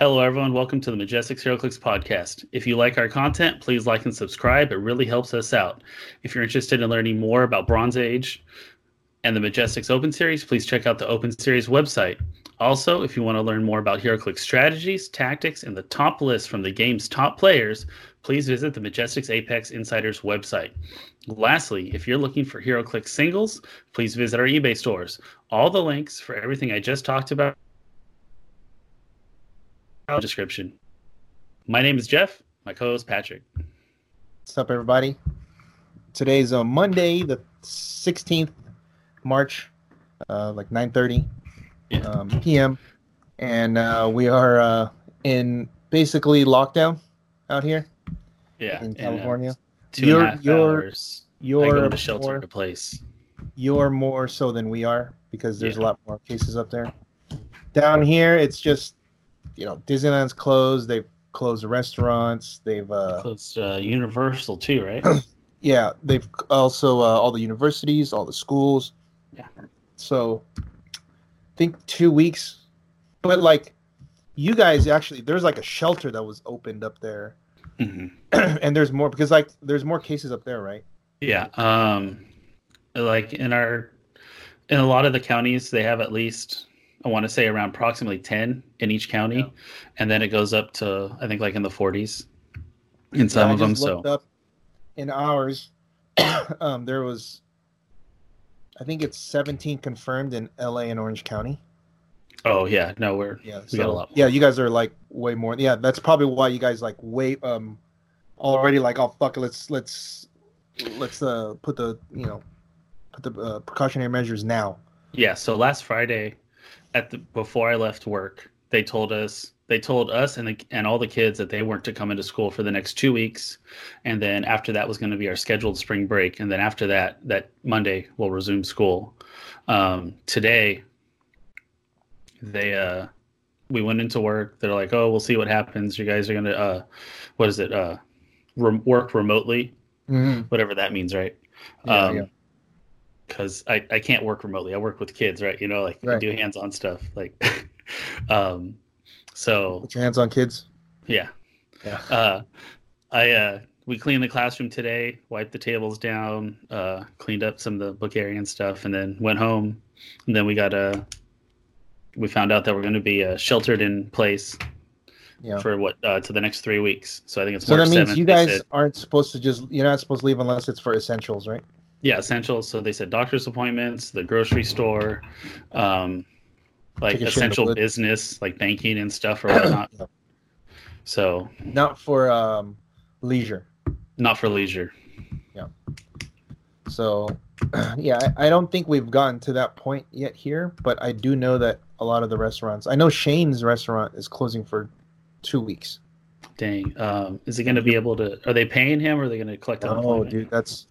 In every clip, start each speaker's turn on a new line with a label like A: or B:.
A: Hello, everyone. Welcome to the Majestix HeroClix podcast. If you like our content, please like and subscribe. It really helps us out. If you're interested in learning more about Bronze Age and the Majestix Open Series, please check out the Open Series website. Also, if you want to learn more about HeroClix strategies, tactics, and the top list from the game's top players, please visit the Majestix Apex Insiders website. Lastly, if you're looking for HeroClix singles, please visit our eBay stores. All the links for everything I just talked about description. My name is Jeff. My co-host Patrick.
B: What's up, everybody? Today's uh, Monday, the 16th March, uh, like 9:30
A: Yeah.
B: um, p.m., and uh, we are uh, in basically lockdown out here
A: Yeah,
B: in California.
A: two
B: You're-
A: and a half
B: you're-
A: hours. I go
B: You're
A: shelter
B: more,
A: place.
B: you're more so than we are because there's
A: Yeah.
B: a lot more cases up there. Down here, it's just you know Disneyland's closed. They've closed the restaurants. They've uh,
A: Close uh, Universal too, right?
B: yeah they've also uh, all the universities all the schools
A: Yeah.
B: so i think two weeks but like you guys actually there's like a shelter that was opened up there
A: hmm
B: and there's more because like there's more cases up there right
A: Yeah. Um, like in our, in a lot of the counties, they have at least I want to say around approximately ten in each county,
B: Yeah.
A: and then it goes up to I think like in the forties in some
B: I
A: of them. So
B: in ours um there was i think it's 17 confirmed in la and orange county
A: oh yeah, no, we're
B: yeah
A: We got a lot
B: yeah you guys are like way more yeah that's probably why you guys like way um already like oh fuck it, let's let's let's uh put the you know put the uh, precautionary measures now.
A: Yeah, so last Friday, at the before I left work, they told us they told us and the, and all the kids that they weren't to come into school for the next two weeks, and then after that was going to be our scheduled spring break, and then after that, that Monday we'll resume school. Um, today, they uh, we went into work. They're like, "Oh, we'll see what happens. You guys are gonna uh, what is it? Uh, rem- work remotely,
B: mm-hmm.
A: whatever that means, right?"
B: Yeah,
A: um,
B: yeah.
A: because I, I can't work remotely. I work with kids, right? You know, like I do hands on stuff. Like, um, so
B: put your hands on kids
A: yeah,
B: yeah
A: uh, I uh, we cleaned the classroom today, wiped the tables down, uh, cleaned up some of the book area and stuff, and then went home. And then we got a, we found out that we're going to be uh, sheltered in place
B: yeah
A: for what uh, to the next three weeks. So I think it's
B: so
A: March
B: that means
A: 7th,
B: you guys aren't supposed to just you're not supposed to leave unless it's for essentials right
A: Yeah, essentials. So they said doctor's appointments, the grocery store, um, like
B: Take a shit in the
A: essential business, like banking and stuff or whatnot.
B: Yeah.
A: so
B: not for um leisure
A: not for leisure. Yeah.
B: So, yeah, I, I don't think we've gotten to that point yet here, but I do know that a lot of the restaurants. I know Shane's restaurant is closing for two weeks.
A: Dang. Um, is he going to be able to? Are they paying him, or are they going to collect
B: Oh, dude, that's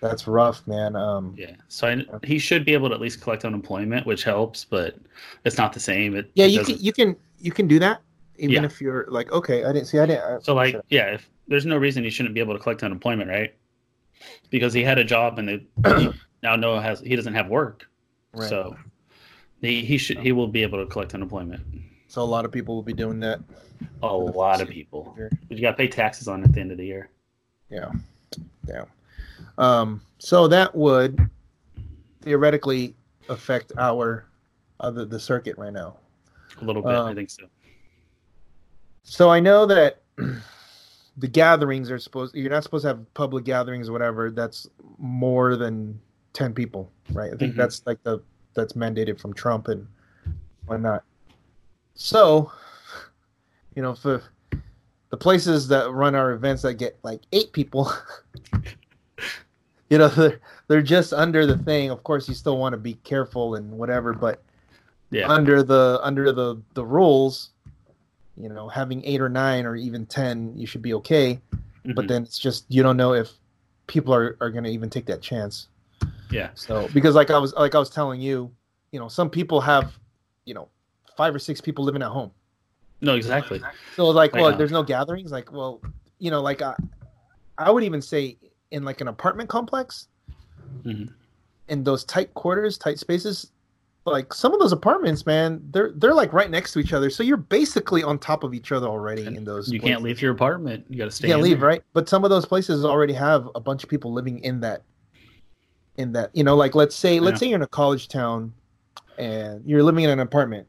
B: that's rough, man. Um,
A: Yeah. So I, he should be able to at least collect unemployment, which helps, but it's not the same. It,
B: yeah,
A: it
B: you
A: doesn't-
B: can you can you can do that even
A: Yeah.
B: if you're like, okay, I didn't see, I didn't. I,
A: So like, yeah, if there's no reason he shouldn't be able to collect unemployment, right? Because he had a job and they now know has he doesn't have work.
B: Right.
A: So he he should he will be able to collect unemployment.
B: so a lot of people will be doing that.
A: A lot of people. But you got to pay taxes on it at the end of the year.
B: Yeah, yeah. Um, so that would theoretically affect our uh, the, the circuit right now.
A: A little bit, I
B: Um,
A: think so.
B: So I know that the gatherings are supposed you're not supposed to have public gatherings or whatever that's more than 10 people, right? I think
A: Mhm.
B: that's like the that's mandated from Trump and whatnot. So, you know, for the places that run our events that get like eight people, you know, they're, they're just under the thing. Of course, you still want to be careful and whatever, but
A: Yeah.
B: under the under the the rules you know having eight or nine or even ten you should be okay but
A: Mhm.
B: then it's just you don't know if people are, are going to even take that chance
A: yeah.
B: so because like i was like i was telling you you know some people have you know five or six people living at home
A: No, exactly.
B: so like well there's no gatherings like well you know like i I would even say in like an apartment complex,
A: Mhm.
B: in those tight quarters, tight spaces, like some of those apartments, man, they're they're like right next to each other. So you're basically on top of each other already in those.
A: You can't leave your apartment. You got to stay.
B: You can't leave,
A: there.
B: right? But some of those places already have a bunch of people living in that. In that, you know, like let's say let's say you're in a college town, and you're living in an apartment,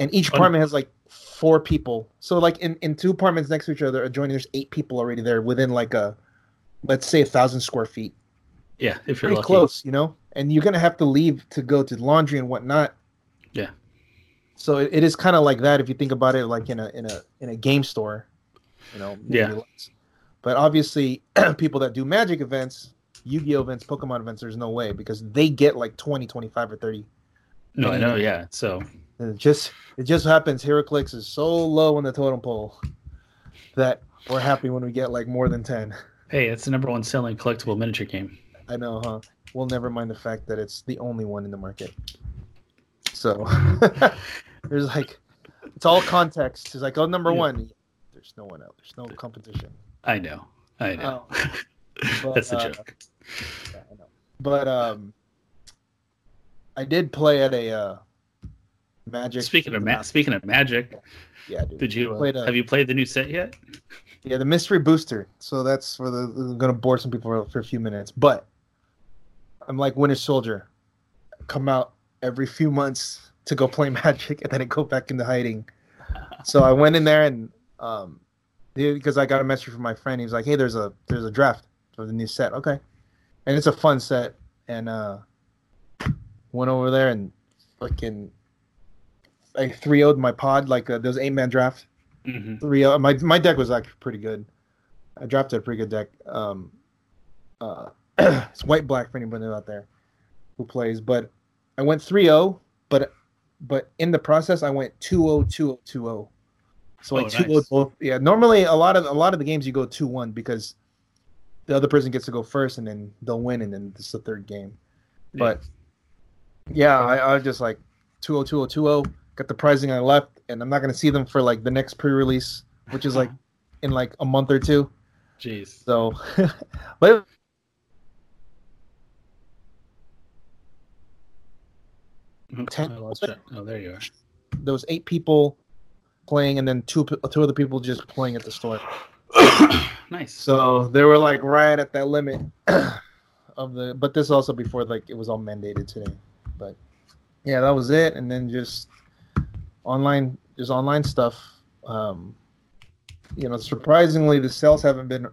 B: and each apartment has like four people. So like in in two apartments next to each other, adjoining, there's eight people already there within like a, let's say a thousand square feet.
A: Yeah, if you're
B: Pretty
A: lucky.
B: close, you know. And you're gonna have to leave to go to laundry and whatnot.
A: Yeah.
B: So it, it is kind of like that if you think about it, like in a in a in a game store, you know.
A: Yeah.
B: less. But obviously, people that do Magic events, Yu-Gi-Oh events, Pokemon events, there's no way because they get like 20, 25, or 30.
A: No, I know. Yeah. So
B: And it just it just happens. HeroClix is so low on the totem pole that we're happy when we get like more than 10.
A: hey, it's the number one selling collectible miniature game.
B: I know, huh? We'll never mind the fact that it's the only one in the market. So there's like, it's all context. It's like, oh, number
A: Yeah.
B: one. There's no one else. There's no competition.
A: I know. I know.
B: but,
A: That's the
B: uh,
A: joke.
B: Yeah, I know. But um, I did play at a uh, Magic.
A: Speaking of ma- speaking of magic,
B: yeah, dude.
A: did you uh,
B: a-
A: have you played the new set yet?
B: Yeah, the mystery booster. So that's for the gonna bore some people for, for a few minutes. But I'm like Winter Soldier. Come out every few months to go play magic and then I go back into hiding. So I went in there and um because I got a message from my friend. He was like, Hey, there's a there's a draft for the new set. Okay. And it's a fun set. And uh went over there and fucking I 3 0'd my pod like uh, those eight man draft
A: hmm
B: three. My my deck was actually pretty good. I drafted a pretty good deck. Um, uh, it's white black for anybody out there who plays. But I went 3-0, but but in the process I went 2-0, 2-0, 2-0. So I
A: Oh,
B: 2
A: nice.
B: both. Yeah, normally a lot of a lot of the games you go 2-1 because the other person gets to go first and then they'll win and then this is the third game. But yeah, I, I was just like 2-0, 2-0, 2-0. Got the pricing I left, and I'm not gonna see them for like the next pre-release, which is like in like a month or two.
A: jeez.
B: So, but mm-hmm. Ten-
A: I. Oh, there you are.
B: there was eight people playing, and then two two other people just playing at the store.
A: nice.
B: So they were like right at that limit of the. But this also before like it was all mandated today. But yeah, that was it, and then just online, just online stuff. Um, you know, surprisingly, the sales haven't been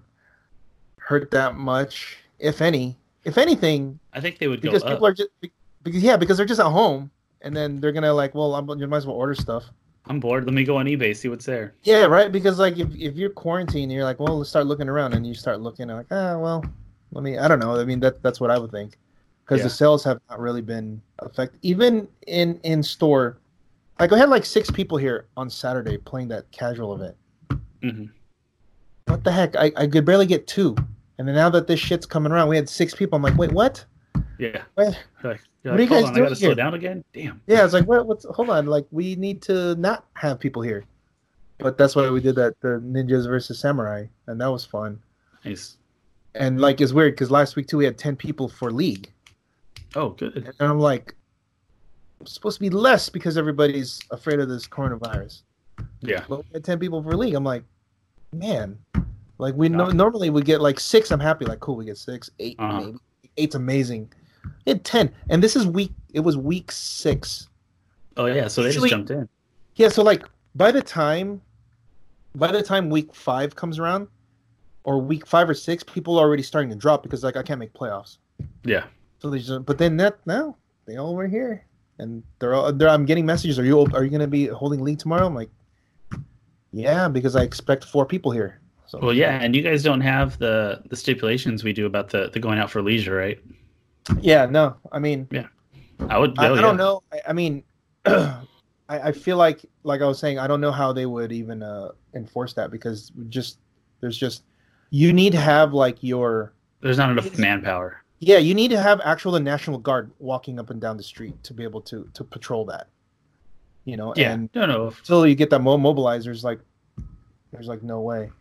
B: hurt that much, if any. If anything,
A: I think they would go
B: because
A: up.
B: people are just because yeah, because they're just at home, and then they're gonna like, well, I'm, you might as well order stuff.
A: I'm bored. Let me go on eBay see what's there.
B: Yeah, right. Because like if, if you're quarantined, you're like, well, let's start looking around, and you start looking and like, ah, well, let me. I don't know. I mean, that that's what I would think, because
A: Yeah.
B: the sales have not really been affected. Even in in store, like I had like six people here on Saturday playing that casual event.
A: Mm-hmm.
B: What the heck? I I could barely get two, and then now that this shit's coming around, we had six people. I'm like, wait, what?
A: Yeah.
B: What?
A: Like, you're
B: What are you guys
A: on, I gotta
B: doing
A: slow down again. Damn.
B: Yeah, it's like what? What's? Hold on. Like we need to not have people here. But that's why we did that the ninjas versus samurai, and that was fun.
A: Nice.
B: And like it's weird because last week too we had ten people for league,
A: Oh, good.
B: and I'm like, it's supposed to be less because everybody's afraid of this coronavirus.
A: Yeah.
B: But we had ten people for league. I'm like, man, like we no, normally we get like six. I'm happy. Like cool, we get six, 8
A: Uh-huh.
B: maybe. Eight's amazing. We had ten, and this is week. It was week six.
A: Oh yeah. So they
B: Usually-
A: just jumped in.
B: Yeah, so like by the time by the time week five comes around, or week five or six, people are already starting to drop because like I can't make playoffs.
A: Yeah.
B: So they just but then that now they all were here. And they're all they're, I'm getting messages, are you are you gonna be holding league tomorrow? I'm like, Yeah, because I expect four people here. So
A: Well, yeah, and you guys don't have the the stipulations we do about the the going out for leisure, right?
B: Yeah, no. I mean yeah,
A: I would.
B: I, I don't know. I, I mean I, I feel like like I was saying, I don't know how they would even uh enforce that because just there's just you need to have like your
A: There's not enough manpower.
B: Yeah, you need to have actual the National Guard walking up and down the street to be able to to patrol that. You know,
A: Yeah.
B: and
A: no, no.
B: until you get that mo- mobilized, there's like there's like no way.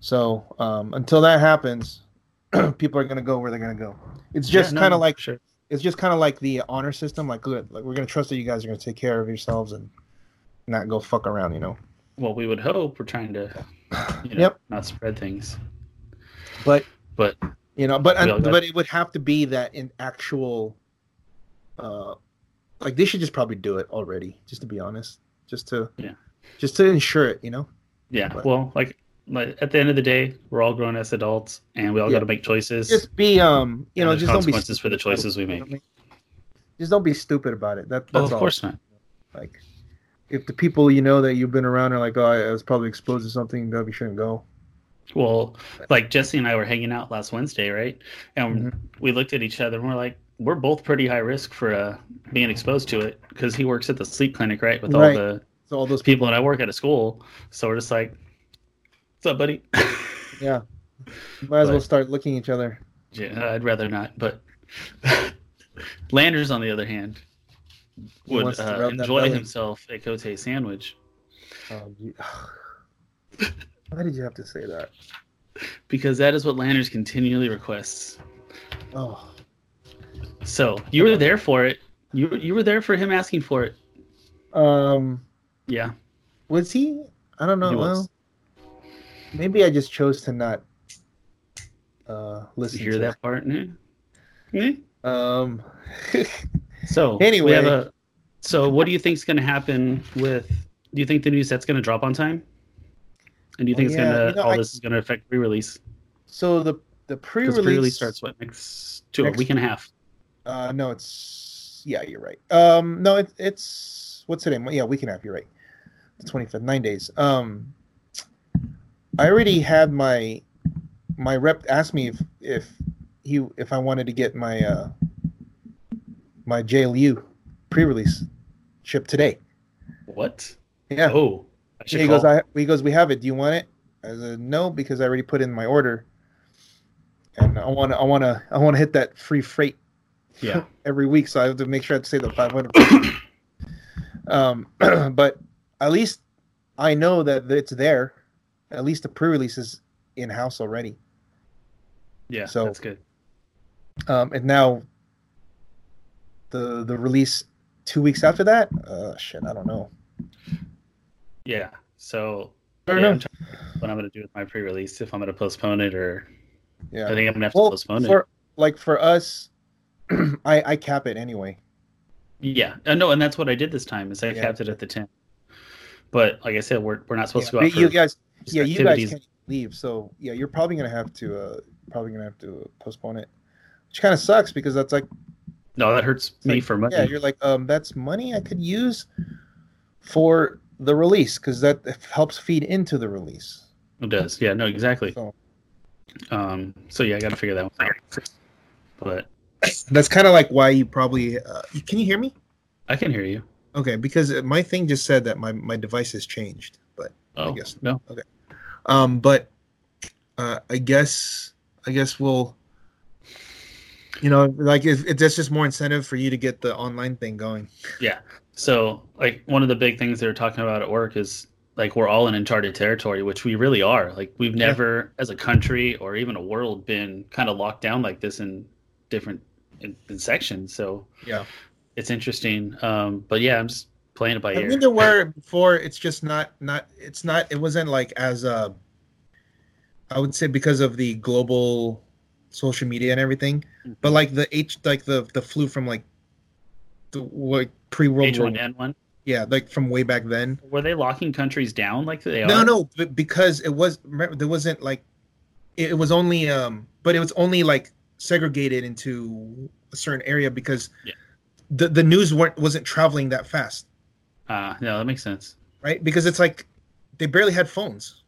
B: So um, until that happens, people are gonna go where they're gonna go. It's just
A: Yeah,
B: kind of like
A: sure.
B: it's just kind of like the honor system. Like, good, like we're gonna trust that you guys are gonna take care of yourselves and not go fuck around. You know.
A: Well, we would hope we're trying to, you know,
B: Yep.
A: not spread things.
B: But
A: But
B: you know, but
A: got-
B: but it would have to be that in actual, uh, like they should just probably do it already. Just to be honest, just to
A: Yeah.
B: just to ensure it. You know.
A: yeah,
B: But-
A: well, like, like at the end of the day, we're all grown as adults, and we all
B: Yeah.
A: got to make choices.
B: Just be um, you know, just don't be
A: consequences for the choices we make.
B: Just don't be stupid about it. That
A: Oh,
B: that's
A: of
B: all.
A: course not.
B: Like, if the people you know that you've been around are like, oh, I was probably exposed to something that we shouldn't go.
A: Well, like Jesse and I were hanging out last Wednesday, right? And
B: Mm-hmm.
A: we looked at each other and we're like, we're both pretty high risk for uh, being exposed to it because he works at the sleep clinic, right? With
B: Right.
A: all the
B: So all those
A: people and I work at a school. So we're just like, what's up, buddy?
B: yeah, might as well start looking each other.
A: yeah, I'd rather not. But Landers, on the other hand, would uh, enjoy himself a Cote sandwich
B: you- Why did you have to say that?
A: because that is what Landers continually requests.
B: Oh,
A: So you were there for it. You you were there for him asking for it.
B: um,
A: Yeah.
B: was he? I don't know.
A: He was.
B: Maybe I just chose to not uh listen.
A: You hear
B: to
A: that part?
B: It. Um,
A: So
B: Anyway.
A: a. So what do you think is going to happen with? Do you think the new set's going to drop on time? And do you think
B: Well,
A: it's
B: yeah,
A: going to
B: you know,
A: all
B: I-
A: this is going to affect pre-release?
B: so the the pre-release,
A: pre-release starts what next
B: Next
A: a week and a half.
B: Uh, no, it's yeah, you're right. Um, no, it, it's what's today? Yeah, week and a half. You're right. The 25th, nine days. Um, I already had my my rep asked me if if he if I wanted to get my uh my JLU pre-release shipped today.
A: What?
B: Yeah.
A: Oh, I
B: he
A: call.
B: goes, I he goes, we have it. Do you want it? I said, no, because I already put in my order, and I want to, I want to, I want to hit that free freight
A: yeah.
B: every week, so I have to make sure I have to save the five hundred. um, but at least I know that it's there. At least the pre-release is in house already.
A: Yeah.
B: So-
A: that's good.
B: Um, and now the the release two weeks after that. Uh, shit, I don't know.
A: Yeah. So
B: I don't
A: yeah,
B: know.
A: I'm to what I'm going to do with my pre-release if I'm going to postpone it or
B: Yeah.
A: I think I'm going to have to
B: well,
A: postpone it.
B: for like for us, I I cap it anyway.
A: Yeah, uh, no, and that's what I did this time. Is I
B: Yeah.
A: kept it at the ten. But like I said, we're we're not supposed
B: Yeah,
A: to go out for
B: you guys, yeah, you guys can't leave, so yeah, you're probably gonna have to uh probably gonna have to postpone it, which kind of sucks because that's like
A: No, that hurts me
B: like,
A: for money.
B: yeah, you're like um that's money I could use for the release because that helps feed into the release.
A: It does. Yeah, no, exactly.
B: So
A: Um, so yeah, I got to figure that one out. But
B: that's kind of like why you probably uh, can you hear me?
A: I can hear you.
B: Okay, because my thing just said that my my device has changed, but
A: Oh,
B: guess.
A: no.
B: Um, but uh, I guess I guess we'll. You know, like if, if that's just more incentive for you to get the online thing going. Yeah.
A: So like one of the big things they were talking about at work is like we're all in uncharted territory, which we really are. Like we've
B: Yeah.
A: never, as a country or even a world, been kind of locked down like this in different in, in sections. So
B: Yeah.
A: it's interesting. Um, but yeah, I'm just playing it by
B: I
A: ear.
B: mean, there were before. It's just not not. It's not. It wasn't like as uh I would say because of the global social media and everything. But like the H, like the the flu from like the like pre World War.
A: H1N1.
B: Yeah, like from way back then.
A: Were they locking countries down like they are?
B: No, no, because it was remember, there wasn't like it, it was only um, but it was only like segregated into a certain area because
A: Yeah.
B: the the news weren't wasn't traveling that fast,
A: Ah, no, that makes sense.
B: right? Because it's like they barely had phones.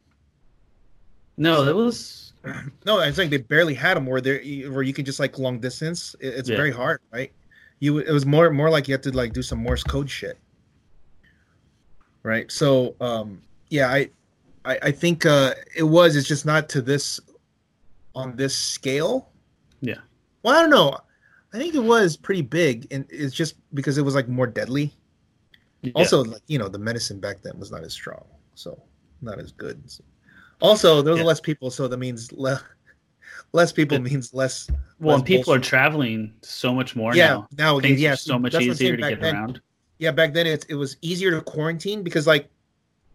A: No, that was
B: No, I think they barely had them where they where you could just like long distance. It, it's
A: Yeah.
B: very hard, right? You it was more more like you had to like do some Morse code shit, right? So um, yeah, I I, I think uh, it was. It's just not to this on this scale.
A: Yeah.
B: Well, I don't know. I think it was pretty big, and it's just because it was like more deadly.
A: Yeah.
B: Also, like you know, the medicine back then was not as strong, so not as good. Also, there's
A: Yeah.
B: less people, so that means le- less people
A: It-
B: means less.
A: Well,
B: less
A: and people are traveling so much more
B: yeah,
A: now.
B: now
A: Things
B: yeah,
A: are so much
B: that's what I'm
A: easier to get
B: then.
A: around.
B: Yeah, back then it it was easier to quarantine because like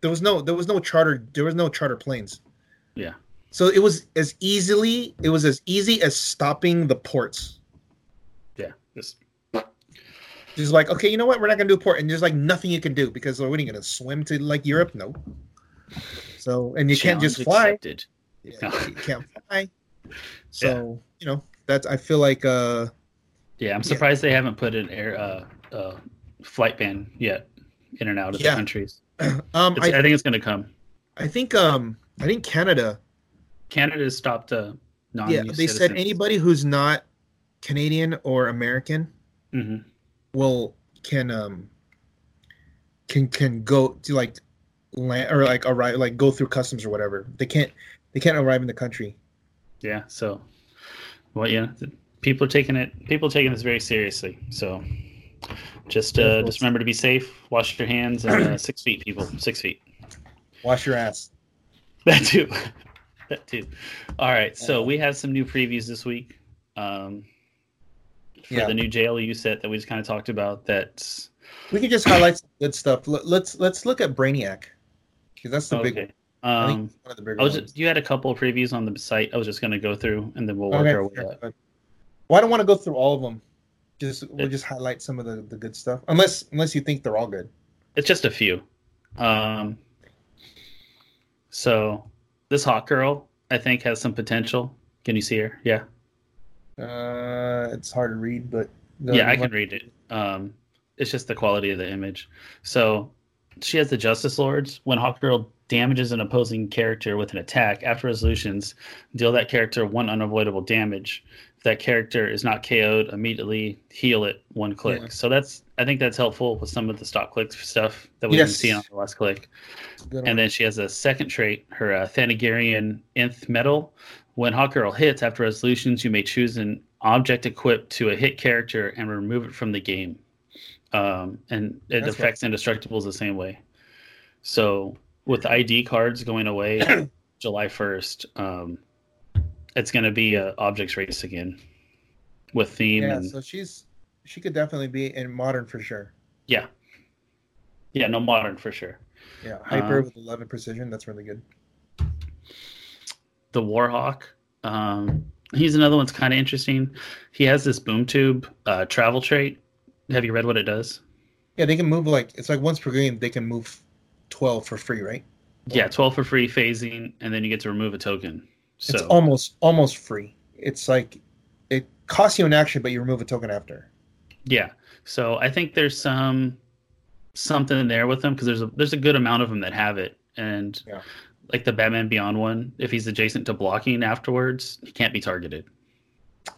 B: there was no there was no charter there was no charter planes.
A: Yeah.
B: So it was as easily it was as easy as stopping the ports.
A: Yeah, just
B: Just like, okay, you know what? We're not gonna do a port, and there's like nothing you can do because what are you gonna swim to like Europe? No. So and you can't just fly.
A: accepted.
B: Yeah, you can't fly. So you know that's I feel like uh
A: Yeah, I'm
B: Yeah.
A: surprised they haven't put an air uh, uh, flight ban yet in and out of
B: Yeah.
A: the countries.
B: um
A: I,
B: I
A: think it's going to come.
B: I think um I think Canada
A: Canada has stopped uh, non.
B: yeah they said anybody who's not Canadian or American
A: hmm
B: will can um can can go to like land or like arrive like go through customs or whatever. They can't they can't arrive in the country.
A: Yeah. So, well, yeah, the- people are taking it. People are taking this very seriously. So, just uh, just remember to be safe. Wash your hands and uh, six feet, people. Six feet.
B: Wash your ass.
A: That too. that too. All right. So we have some new previews this week. Um, for
B: Yeah.
A: the new JLU set that we just kind of talked about. That's
B: We can just highlight some good stuff. Let, let's let's look at Brainiac because that's the big
A: okay.
B: I think
A: Um,
B: it's one of the
A: I was just, you had a couple of previews on the site. I was just going to go through and then we'll work
B: Okay,
A: our way
B: sure,
A: up.
B: Well, I don't want to go through all of them. Just we'll
A: It-
B: just highlight some of the, the good stuff, unless unless you think they're all good.
A: It's just a few. Um, so this Hawkgirl, I think, has some potential. Can you see her? Yeah.
B: Uh, it's hard to read, but
A: yeah, I can read it. Um, it's just the quality of the image. So she has the Justice Lords. When Hawkgirl damages an opposing character with an attack, after resolutions, deal that character one unavoidable damage. If that character is not KO'd, immediately heal it one click.
B: Yeah.
A: So that's I think that's helpful with some of the stock click stuff that we can
B: Yes.
A: see on the last click. And then she has a second trait, her uh, Thanagarian Nth Metal. When Hawkgirl hits after resolutions, you may choose an object equipped to a hit character and remove it from the game. Um, and it
B: That's
A: affects indestructibles the same way. So with ID cards going away July 1st, um, it's going to be a objects race again with theme
B: yeah,
A: and
B: so she's she could definitely be in modern for sure.
A: yeah, yeah, no modern for sure.
B: Yeah, hyper
A: Um,
B: with eleven precision. That's really good.
A: The Warhawk. Um, he's another one's kind of interesting. He has this boom tube uh, travel trait. Have you read what it does?
B: Yeah, they can move like it's like once per game they can move twelve for free, right?
A: Yeah, 12 for free phasing, and then you get to remove a token. So
B: It's almost almost free. It's like it costs you an action, but you remove a token after.
A: yeah, so I think there's some something in there with them because there's a there's a good amount of them that have it, and
B: Yeah.
A: Like the Batman Beyond one, if he's adjacent to blocking afterwards, he can't be targeted.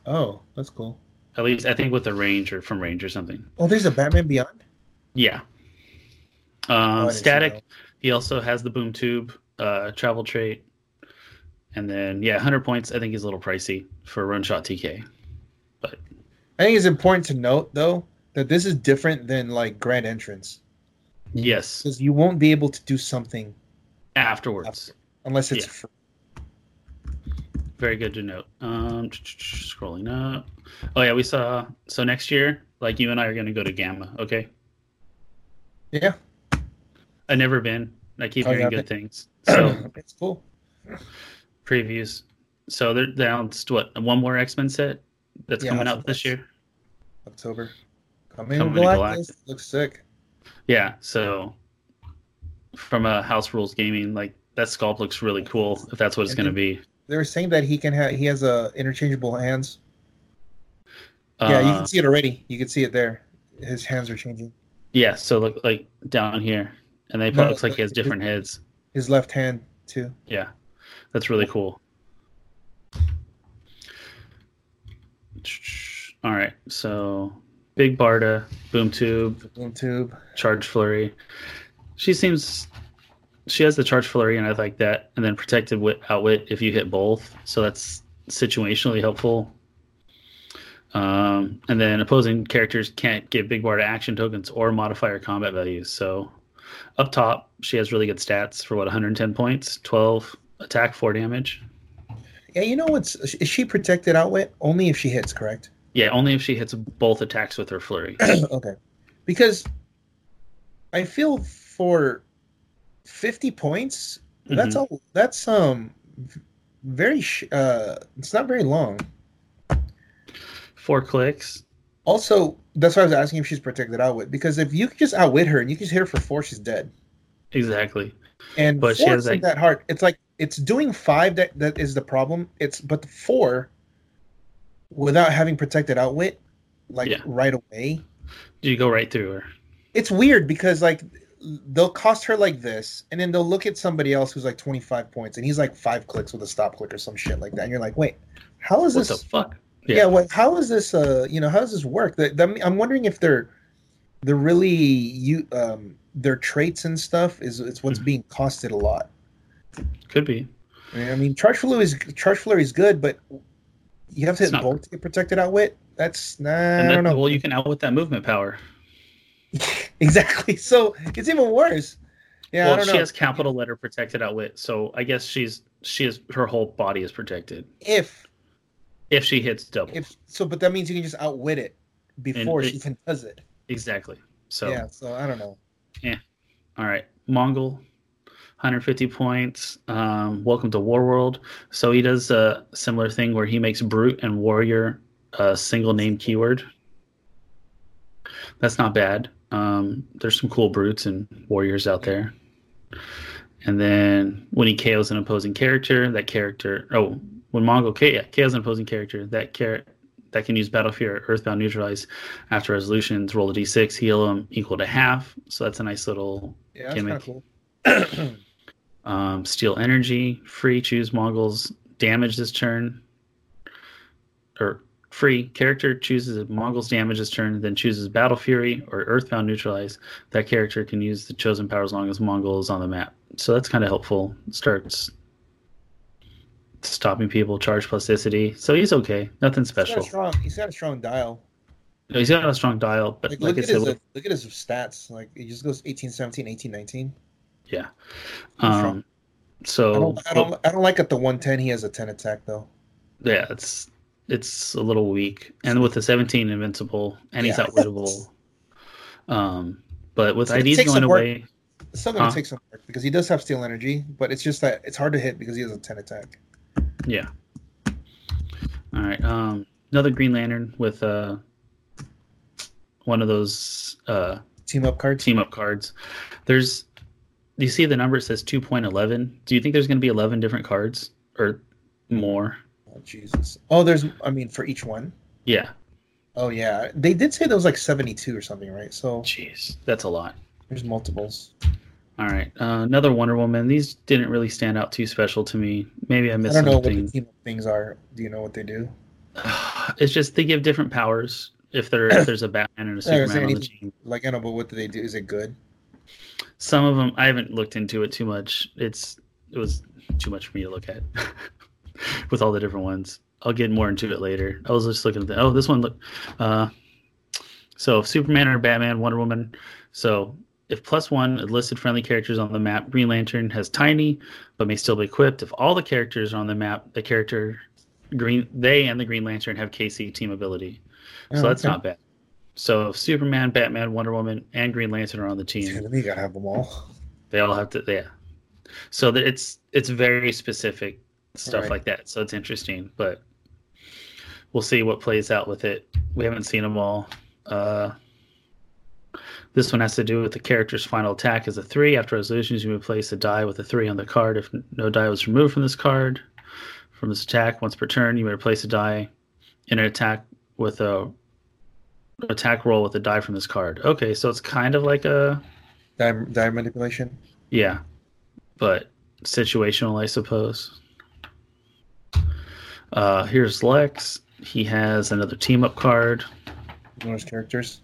B: Oh, that's cool.
A: At least I think with the range or from range or something.
B: Oh, there's a Batman Beyond.
A: Yeah.
B: Oh,
A: Um,
B: didn't
A: static. He also has the boom tube uh, travel trait, and then yeah, 100 points. I think is a little pricey for a run shot TK.
B: But I think it's important to note though that this is different than like Grand Entrance
A: Yes,
B: because you won't be able to do something
A: afterwards.
B: unless it's
A: Yeah.
B: free.
A: Very good to note. Um, scrolling up. Oh yeah, we saw. So next year, like you and I are going to go to GAMA. Okay.
B: Yeah,
A: I've never been. I keep
B: Oh,
A: hearing
B: yeah,
A: good
B: but-
A: things. So
B: it's cool.
A: previews. So they're announced what one more X Men set that's
B: Yeah,
A: coming out this year.
B: October. Coming,
A: Coming
B: Galactus.
A: Galactus.
B: Looks sick.
A: Yeah, so from a House Rules Gaming, like that sculpt looks really cool. If that's what it's going to be.
B: they're saying that he can have he has a interchangeable hands. yeah, you
A: Uh,
B: can see it already. You can see it there. His hands are changing.
A: Yeah, so look like down here, and they
B: No,
A: looks like he has different heads.
B: His left hand too.
A: Yeah, that's really cool. All right, so Big Barda, Boom Tube,
B: boom tube.
A: Charge Flurry. She seems she has the Charge Flurry, and I like that. And then Protected Wit Outwit if you hit both, so that's situationally helpful. Um, and then opposing characters can't give Big Barda action tokens or modifier combat values. So up top, she has really good stats for what 110 points, 12 attack, four damage.
B: Yeah, you know what's is she protected outwit only if she hits, correct?
A: Yeah, only if she hits both attacks with her flurry.
B: okay, because I feel for fifty points, that's
A: Mhm.
B: a that's um very sh- uh it's not very long.
A: Four clicks.
B: Also, that's why I was asking if she's protected outwit because if you could just outwit her and you can just hit her for four, she's dead.
A: Exactly.
B: And
A: But she has, like-
B: that hard. It's like it's doing five that that is the problem. It's but the four without having protected outwit, like
A: Yeah.
B: right away.
A: Do you go right through her.
B: It's weird because like they'll cost her like this, and then they'll look at somebody else who's like twenty five points, and he's like five clicks with a stop click or some shit like that. And you're like, wait, how is
A: What
B: this?
A: What the fuck?
B: yeah, what? How is this? Uh, you know, how does this work? The, the, I'm wondering if they're they're really you um their traits and stuff is it's what's
A: Mhm.
B: being costed a lot.
A: Could be.
B: I mean, charge flurry is charge flurry is good, but you have to
A: It's
B: hit
A: not-
B: both to get protected outwit. That's nah,
A: And
B: I don't know.
A: well, you can outwit that movement power.
B: exactly. So it's even worse. Yeah, I
A: well,
B: don't
A: she has capital letter protected outwit, so I guess she's she is her whole body is protected
B: if
A: if she hits double.
B: if so, but that means you can just outwit it before
A: And
B: she
A: it-
B: even does it.
A: exactly. So
B: Yeah. So I don't know. Yeah.
A: All right, Mongul, 150 points. Um, welcome to War World. So he does a similar thing where he makes brute and warrior a single name keyword. That's not bad. Um, there's some cool brutes and warriors out there. And then when he KOs an opposing character, that character oh when Mongul K yeah, KOs an opposing character, that char- that can use Battle Fury Earthbound Neutralize after resolutions, roll a D6, heal them equal to half. So that's a nice little
B: Yeah, that's
A: Gimmick.
B: cool.
A: um, steal energy, free, choose Mongul's, damage this turn. Or free, character chooses Mongul's damage this turn, then chooses Battle Fury or Earthbound Neutralize. That character can use the chosen power as long as Mongul is on the map. So that's kind of helpful. Starts stopping people, charge plasticity. So he's okay. Nothing
B: He's got
A: special.
B: a strong. He's got a strong dial.
A: He's got a strong dial, but
B: Like,
A: like,
B: look at his look at his stats. Like it just goes 18, 17, 18, 19.
A: yeah. Um, so
B: I don't, I don't, I don't like at the 110. He has a 10 attack though.
A: yeah, it's it's a little weak, and with the 17 invincible, and he's
B: Yeah.
A: outwittable. Um, but with
B: So
A: IDs going away,
B: It's still gonna
A: Huh?
B: take some work because he does have steal energy, but it's just that it's hard to hit because he has a 10 attack.
A: yeah. All right, um, another Green Lantern with uh one of those uh
B: Team up cards.
A: team up cards. There's, do you see the number? It says 2.11. Do you think there's going to be 11 different cards or more?
B: Oh Jesus. Oh, there's. I mean, for each one.
A: Yeah.
B: Oh yeah, they did say there was like 72 or something, right? So
A: Jeez, that's a lot.
B: there's multiples.
A: All right, uh, another Wonder Woman. These didn't really stand out too special to me. Maybe I missed.
B: I don't know what the team things are. Do you know what they do?
A: it's just they give different powers. If there if there's a Batman and a
B: Yeah, is there
A: Superman on the team,
B: Like I know, but what do they do? Is it good?
A: some of them I haven't looked into it too much. It's it was too much for me to look at with all the different ones. I'll get more into it later. I was just looking at the oh this one look. Uh, so Superman or Batman, Wonder Woman. So if plus one listed friendly characters on the map, Green Lantern has tiny, but may still be equipped. If all the characters are on the map, the character Green they and the Green Lantern have KC team ability. So
B: Oh,
A: that's
B: okay.
A: not bad. So if Superman, Batman, Wonder Woman, and Green Lantern are on the team,
B: you gotta have them all.
A: they all have to yeah. So that it's it's very specific stuff
B: Right.
A: like that. So it's interesting, but we'll see what plays out with it. We haven't seen them all. Uh, this one has to do with the character's final attack as a three. After resolutions, you may place a die with a three on the card. If no die was removed from this card, from this attack, once per turn, you may replace a die in an attack with a attack roll with a die from this card. Okay, so it's kind of like a
B: Die, die manipulation.
A: yeah, but situational, I suppose. Uh, here's Lex. He has another team up card.
B: Ignores characters.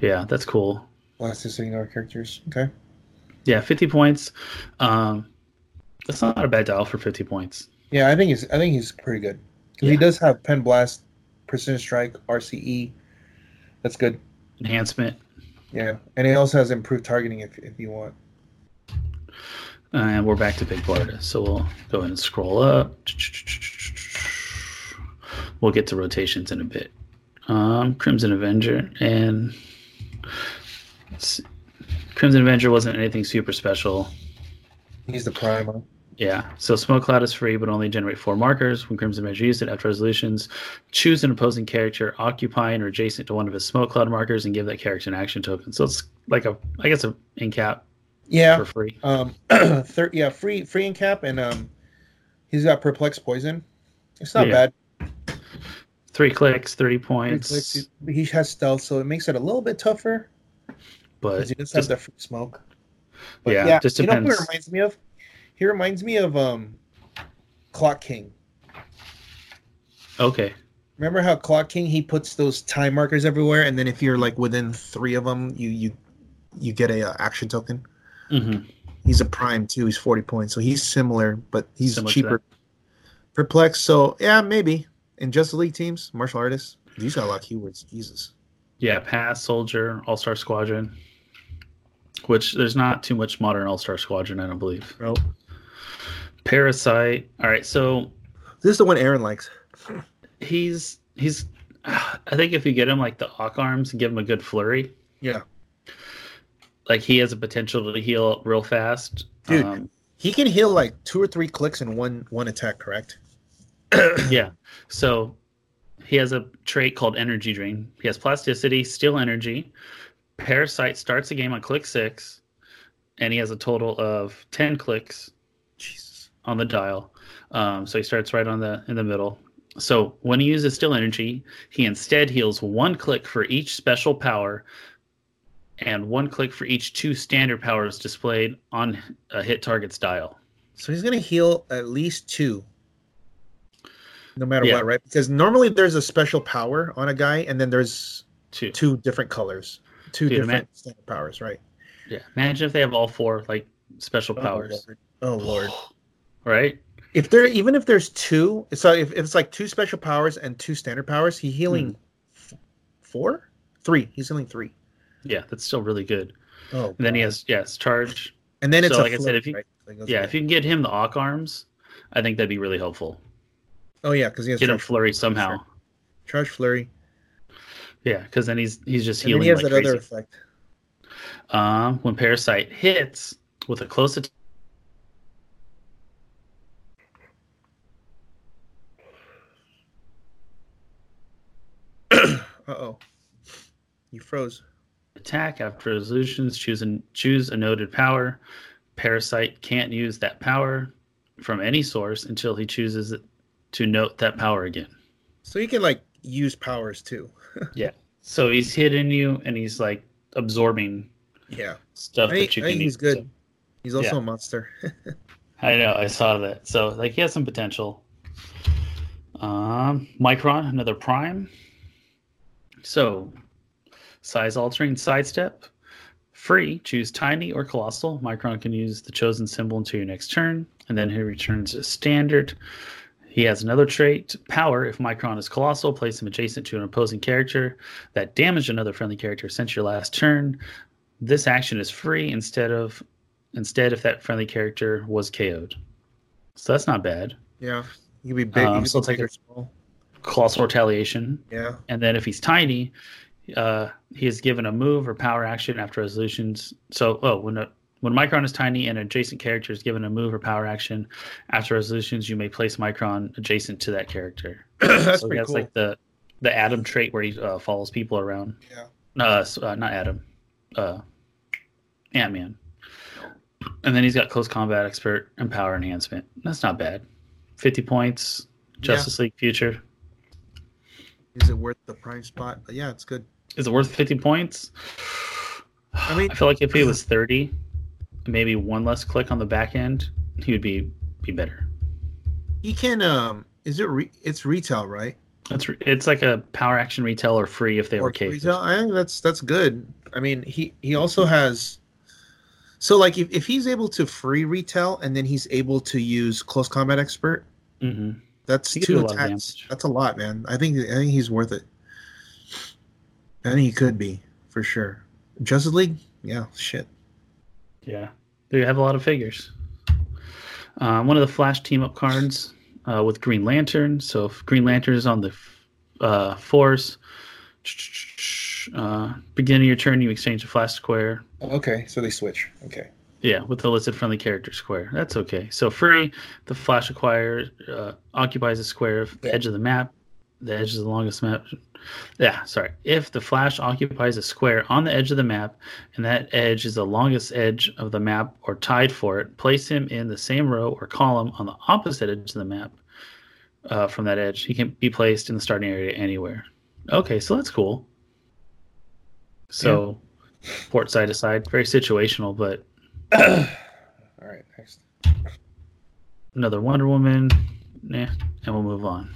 A: Yeah, that's cool.
B: Last is ignore characters. Okay.
A: Yeah, 50 points. Um, that's not a bad dial for 50 points.
B: Yeah, I think he's. I think he's pretty good because he does have pen blast, precision strike, RCE. That's good.
A: Enhancement.
B: Yeah, and he also has improved targeting if if you want.
A: And we're back to Big Barda. So we'll go ahead and scroll up. We'll get to rotations in a bit. Um, Crimson Avenger and. Crimson Avenger wasn't anything super special.
B: He's the prime. huh?
A: Yeah. So Smoke Cloud is free, but only generate four markers. When Crimson Avenger uses it after resolutions, choose an opposing character occupying or adjacent to one of his Smoke Cloud markers and give that character an action token. So it's like a, I guess, a Incap
B: Yeah.
A: for free.
B: Um. thir- yeah. Free. Free Incap, and um, he's got perplex poison. It's not
A: Yeah.
B: bad.
A: Three clicks,
B: three
A: points.
B: clicks- He has stealth, so it makes it a little bit tougher
A: but
B: he does have
A: just-
B: the free smoke.
A: yeah, just
B: you know who he reminds me of? He reminds me of um, Clock King.
A: okay.
B: Remember how Clock King he puts those time markers everywhere, and then if you're like within three of them, you you you get a uh, action token.
A: hmm
B: He's a prime too. He's forty points, so he's similar, but he's
A: Similar
B: cheaper. Perplex, so yeah, maybe. In Justice League teams, martial artists, he's got a lot of keywords. Jesus.
A: Yeah, Pass, Soldier, All Star Squadron. Which there's not too much modern All Star Squadron, I don't believe.
B: Nope.
A: Parasite. All right, so
B: This is the one Aaron likes.
A: he's he's. I think if you get him like the Hawk arms and give him a good flurry,
B: Yeah,
A: like he has a potential to heal real fast.
B: Dude.
A: Um,
B: he can heal like two or three clicks in one one attack. Correct?
A: yeah. So he has a trait called Energy Drain. He has Plasticity, Steal Energy. Parasite starts the game on click six, and he has a total of ten clicks
B: Jesus.
A: on the dial. Um, so he starts right on the in the middle. So when he uses Steal Energy, he instead heals one click for each special power, and one click for each two standard powers displayed on a hit target's dial.
B: So he's gonna heal at least two. No matter
A: Yeah.
B: what, right? Because normally there's a special power on a guy, and then there's
A: Two.
B: two different colors, two
A: Dude,
B: different
A: man-
B: standard powers, right?
A: Yeah. Imagine if they have all four like special
B: Oh,
A: powers,
B: Lord. Oh lord!
A: right?
B: If there, even if there's two, so if, if it's like two special powers and two standard powers, he healing
A: Hmm.
B: f- four, three. He's healing three.
A: Yeah, that's still really good.
B: Oh,
A: And then he has yes charge.
B: and then it's
A: so like I said, if you-
B: right?
A: Yeah, if you can get him the Hawk arms, I think that'd be really helpful.
B: Oh yeah, because he has
A: Get him flurry somehow.
B: charge flurry,
A: Yeah, because then he's he's just
B: and
A: healing
B: he has
A: like
B: that
A: crazy.
B: other effect.
A: Um, when Parasite hits with a close attack.
B: Uh oh, you froze.
A: attack after resolutions choose a, choose a noted power parasite can't use that power from any source until he chooses to note that power again
B: So you can like use powers too. Yeah.
A: So he's hitting you and he's like absorbing
B: Yeah,
A: stuff
B: I
A: that you
B: I
A: can
B: think he's good.
A: So,
B: He's also
A: Yeah.
B: a monster.
A: i know i saw that so like he has some potential um micron another prime so size altering sidestep free choose tiny or colossal micron can use the chosen symbol until your next turn and then he returns a standard he has another trait power if micron is colossal place him adjacent to an opposing character that damaged another friendly character since your last turn this action is free instead of instead if that friendly character was ko'd so that's not bad
B: yeah, you can be big.
A: Um,
B: can
A: so like a-
B: small.
A: colossal retaliation
B: Yeah,
A: and then if he's tiny, uh, he is given a move or power action after resolutions. So, oh, when a, when Micron is tiny and an adjacent character is given a move or power action after resolutions, you may place Micron adjacent to that character.
B: that's
A: so
B: pretty
A: that's
B: cool.
A: like the the Adam trait where he uh, follows people around.
B: Yeah.
A: Uh, uh not Adam. Uh, Ant Man. And then he's got close combat expert and power enhancement. That's not bad. Fifty points. Justice League Future.
B: Is it worth the prime spot? But yeah, it's good.
A: Is it worth 50 points?
B: I mean-
A: I feel like if he was 30, maybe one less click on the back end, he would be be better.
B: He can. Um, is it? Re- it's retail, right?
A: It's it's like a power action retail or free if they were
B: Or retail. I think that's that's good. I mean, he he also has. So like, if, if he's able to free retail and then he's able to use close combat expert,
A: hmm
B: that's
A: He
B: two
A: a lot of
B: attacks. That's a lot, man. I think I think he's worth it. I think he could be for sure. Justice League, yeah, shit.
A: Yeah, they have a lot of figures. Uh, one of the Flash team up cards uh, with Green Lantern. So if Green Lantern is on the uh, force, uh, beginning of your turn, you exchange a Flash square.
B: Okay, so they switch. Okay.
A: Yeah, with the listed friendly character square. That's okay. So free, the Flash acquire, uh, occupies a square of the edge of the map. The edge is the longest map. Yeah, sorry. If the Flash occupies a square on the edge of the map, and that edge is the longest edge of the map or tied for it, place him in the same row or column on the opposite edge of the map uh, from that edge. He can be placed in the starting area anywhere. Okay, so that's cool. So, yeah. port side to side, very situational, but.
B: All right, next.
A: Another Wonder Woman. Yeah, and we'll move on.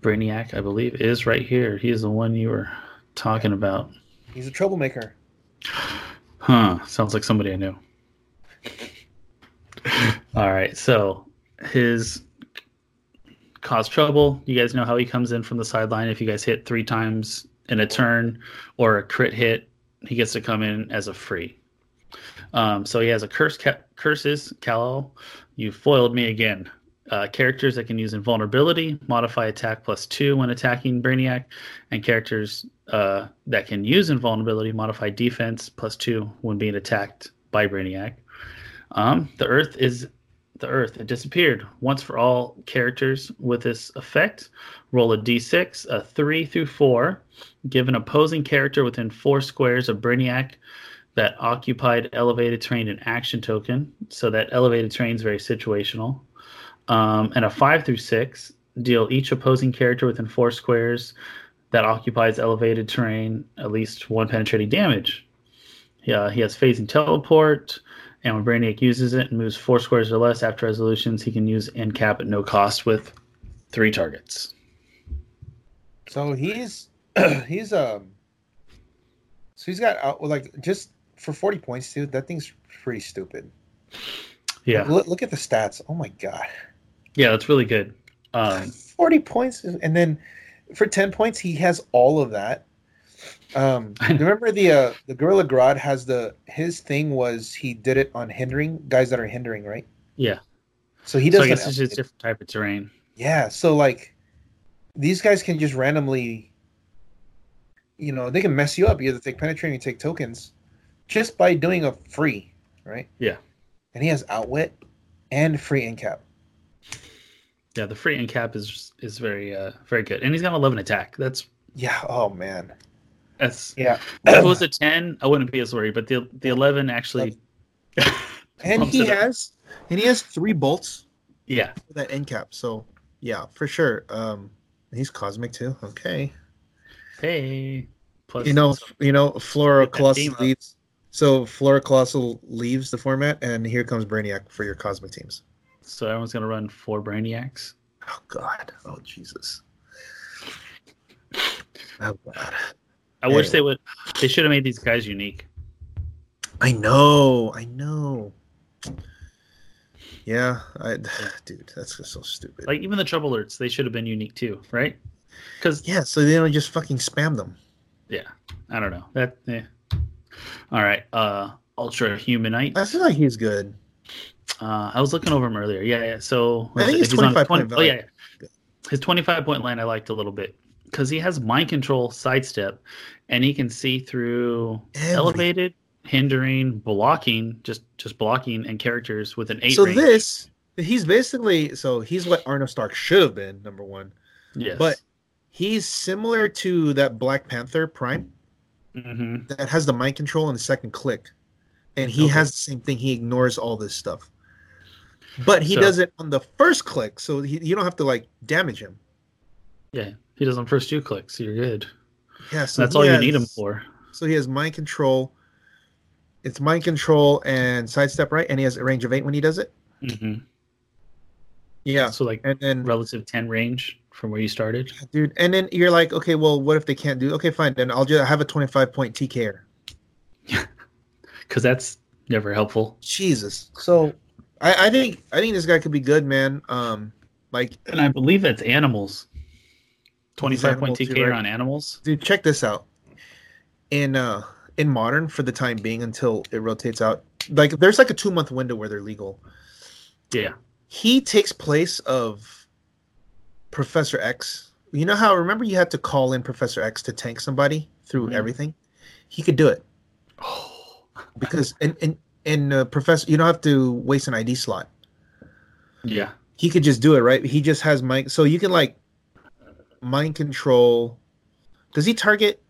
A: Brainiac, I believe, is right here. He's the one you were talking about.
B: He's a troublemaker.
A: Huh. Sounds like somebody I knew. All right. So his cause trouble. You guys know how he comes in from the sideline. If you guys hit three times in a turn or a crit hit, he gets to come in as a free. Um, so he has a curse ca- curses. Kal-El, you foiled me again uh, characters that can use invulnerability, modify attack plus two when attacking Brainiac, and characters uh, that can use invulnerability, modify defense plus two when being attacked by Brainiac. Um, the Earth is the Earth. It disappeared once for all characters with this effect. Roll a d6, a three through four. Give an opposing character within four squares of Brainiac that occupied elevated terrain an action token. So that elevated terrain is very situational. Um, and a five through six deal each opposing character within four squares that occupies elevated terrain at least one penetrating damage. Yeah, he has phasing teleport, and when Brainiac uses it and moves four squares or less after resolutions, he can use Incap at no cost with three targets.
B: So he's he's um so he's got uh, like just for forty points, dude. That thing's pretty stupid.
A: Yeah.
B: Look, look at the stats. Oh my god.
A: Yeah, that's really good. Um,
B: 40 points. And then for 10 points, he has all of that. Um, remember the uh, the Gorilla Grodd has the his thing was he did it on hindering guys that are hindering, right?
A: Yeah.
B: So he doesn't.
A: So I guess it's just a different type of terrain.
B: Yeah. So like, these guys can just randomly, you know, they can mess you up. You either take penetrating, or take tokens, just by doing a free, right?
A: Yeah.
B: And he has outwit and free Incap.
A: Yeah, the free Incap is is very uh very good, and he's got eleven attack. That's
B: yeah. Oh man,
A: that's
B: yeah.
A: if it was a ten, I wouldn't be as worried, but the the eleven actually.
B: and he has and he has three bolts.
A: Yeah,
B: for that Incap. So yeah, for sure. Um, he's cosmic too. Okay.
A: Hey.
B: Plus, you know, you know, Flora Colossus leaves. So Flora Colossus leaves the format, and here comes Brainiac for your cosmic teams.
A: So everyone's gonna run four Brainiacs.
B: Oh God! Oh Jesus! Oh God!
A: I anyway. wish they would. They should have made these guys unique.
B: I know. I know. Yeah, I, dude, that's just so stupid.
A: Like even the trouble alerts, they should have been unique too, right? Because
B: yeah, so they don't just fucking spam them.
A: Yeah, I don't know that. Yeah. All right, uh, Ultra Humanite.
B: I feel like he's good.
A: Uh, I was looking over him earlier. Yeah, yeah. So
B: I think he's, he's 25 20, point
A: Oh yeah, his 25 point line I liked a little bit because he has mind control sidestep, and he can see through Every. elevated, hindering, blocking, just just blocking and characters with an eight.
B: So
A: range.
B: this he's basically so he's what Arno Stark should have been number one.
A: Yes,
B: but he's similar to that Black Panther Prime
A: mm-hmm.
B: that has the mind control and the second click, and he okay. has the same thing. He ignores all this stuff. But he so, does it on the first click, so he, you don't have to like damage him.
A: Yeah, he does on first two clicks. So you're good.
B: Yeah, so
A: that's all has, you need him for.
B: So he has mind control. It's mind control and sidestep, right? And he has a range of eight when he does it.
A: Mm-hmm.
B: Yeah.
A: So like,
B: and then
A: relative ten range from where you started,
B: dude. And then you're like, okay, well, what if they can't do? Okay, fine. Then I'll just I have a twenty five point TKer.
A: Because that's never helpful.
B: Jesus. So I, I think I think this guy could be good, man. Um, like,
A: and I believe that's animals. Twenty five point TK right? on animals.
B: Dude, check this out. In uh in modern, for the time being, until it rotates out, like there's like a two month window where they're legal.
A: Yeah.
B: He takes place of Professor X. You know how remember you had to call in Professor X to tank somebody through
A: Mhm.
B: everything? He could do it Oh. because and and and uh, Professor, you don't have to waste an ID slot.
A: Yeah.
B: He could just do it, right? He just has mind, so you can like mind control. Does he target?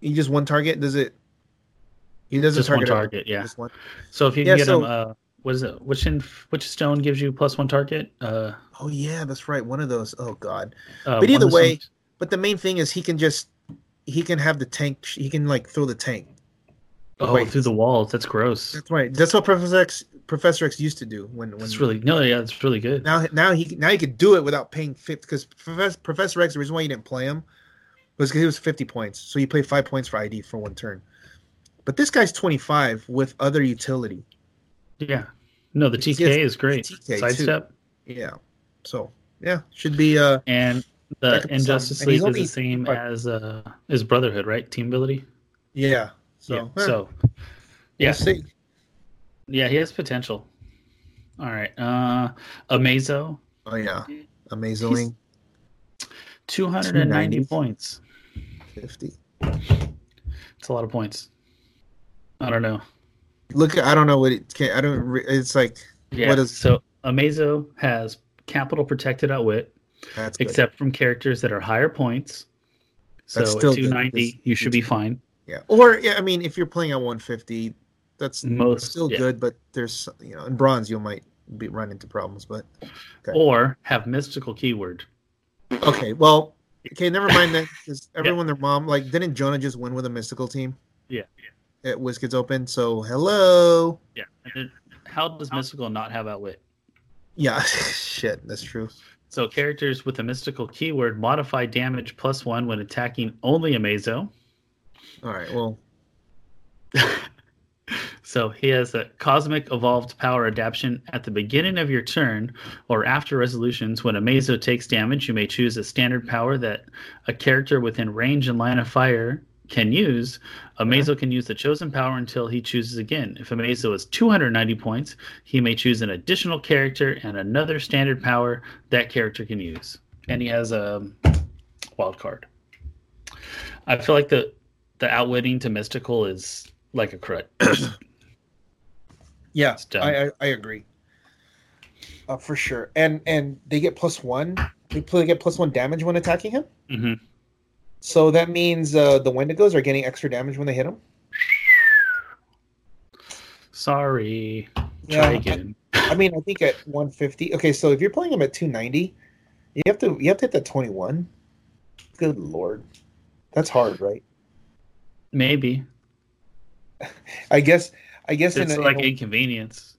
B: He just one target? Does it? He doesn't
A: Just one
B: target. everyone,
A: target. Yeah.
B: just one.
A: So if you
B: Yeah,
A: get
B: so-
A: him, uh, what is it? Which in, which stone gives you plus one target? Uh,
B: Oh yeah, that's right. One of those. Oh god.
A: uh
B: But either way-
A: some-
B: But the main thing is he can just he can have the tank. He can like throw the tank.
A: Oh,
B: Wait.
A: through the walls. That's gross.
B: That's right. That's what Professor X Professor X used to do when when
A: That's really no, yeah, it's really good.
B: now now he now he could do it without paying fifty because Professor Professor X the reason why you didn't play him was because he was fifty points, so you pay five points for ID for one turn. But this guy's twenty five with other utility.
A: Yeah. No, the
B: He
A: TK
B: gets
A: is great.
B: TK.
A: Sidestep
B: Yeah. So yeah, should be uh
A: and the
B: Back up to
A: Injustice
B: some. And he's
A: League is the same as uh is Brotherhood, right? Team ability.
B: yeah. So
A: yeah.
B: eh,
A: So
B: we'll
A: yeah,
B: see.
A: yeah, he has potential. All right. Uh Amazo,
B: Oh yeah, amazing.
A: 290
B: 290.
A: points.
B: Fifty.
A: It's a lot of points. I don't know.
B: Look, I don't know what it can. I don't. It's like
A: Yeah.
B: What is-
A: so Amazo has capital protected outwit,
B: that's good.
A: except from characters that are higher points. So
B: That's
A: at
B: still good.
A: 290,
B: This-
A: you should be fine.
B: Yeah. Or yeah, I mean, if you're playing at 150, that's
A: Most
B: still
A: yeah.
B: good. But there's you know in bronze you might be run into problems. But Okay.
A: Or have mystical keyword.
B: okay, well, okay, never mind that. Because everyone, their mom, like, didn't Jonah just win with a mystical team
A: Yeah.
B: at WizKids Open? So hello.
A: Yeah. And then how does mystical not have outwit?
B: Yeah, shit, that's true.
A: So characters with a mystical keyword modify damage plus one when attacking only a Amazo.
B: All right, well,
A: So he has a cosmic evolved power adaptation at the beginning of your turn or after resolutions. When a Amazo takes damage, you may choose a standard power that a character within range and line of fire can use. Amazo can use the chosen power until he chooses again. If Amazo is 290 points, he may choose an additional character and another standard power that character can use. And he has a wild card. I feel like the the outwitting to mystical is like a crit.
B: yeah, I, I I agree. Uh, for sure, and and they get plus one. They get plus one damage when attacking him.
A: hmm
B: So that means uh, the Wendigos are getting extra damage when they hit him.
A: Sorry.
B: Yeah,
A: Try
B: I-
A: again.
B: I mean, I think at 150. Okay, so if you're playing him at 290, you have to you have to hit that 21. Good lord, that's hard, right?
A: Maybe.
B: I guess. I guess in
A: It's
B: a, in
A: like
B: a-
A: inconvenience.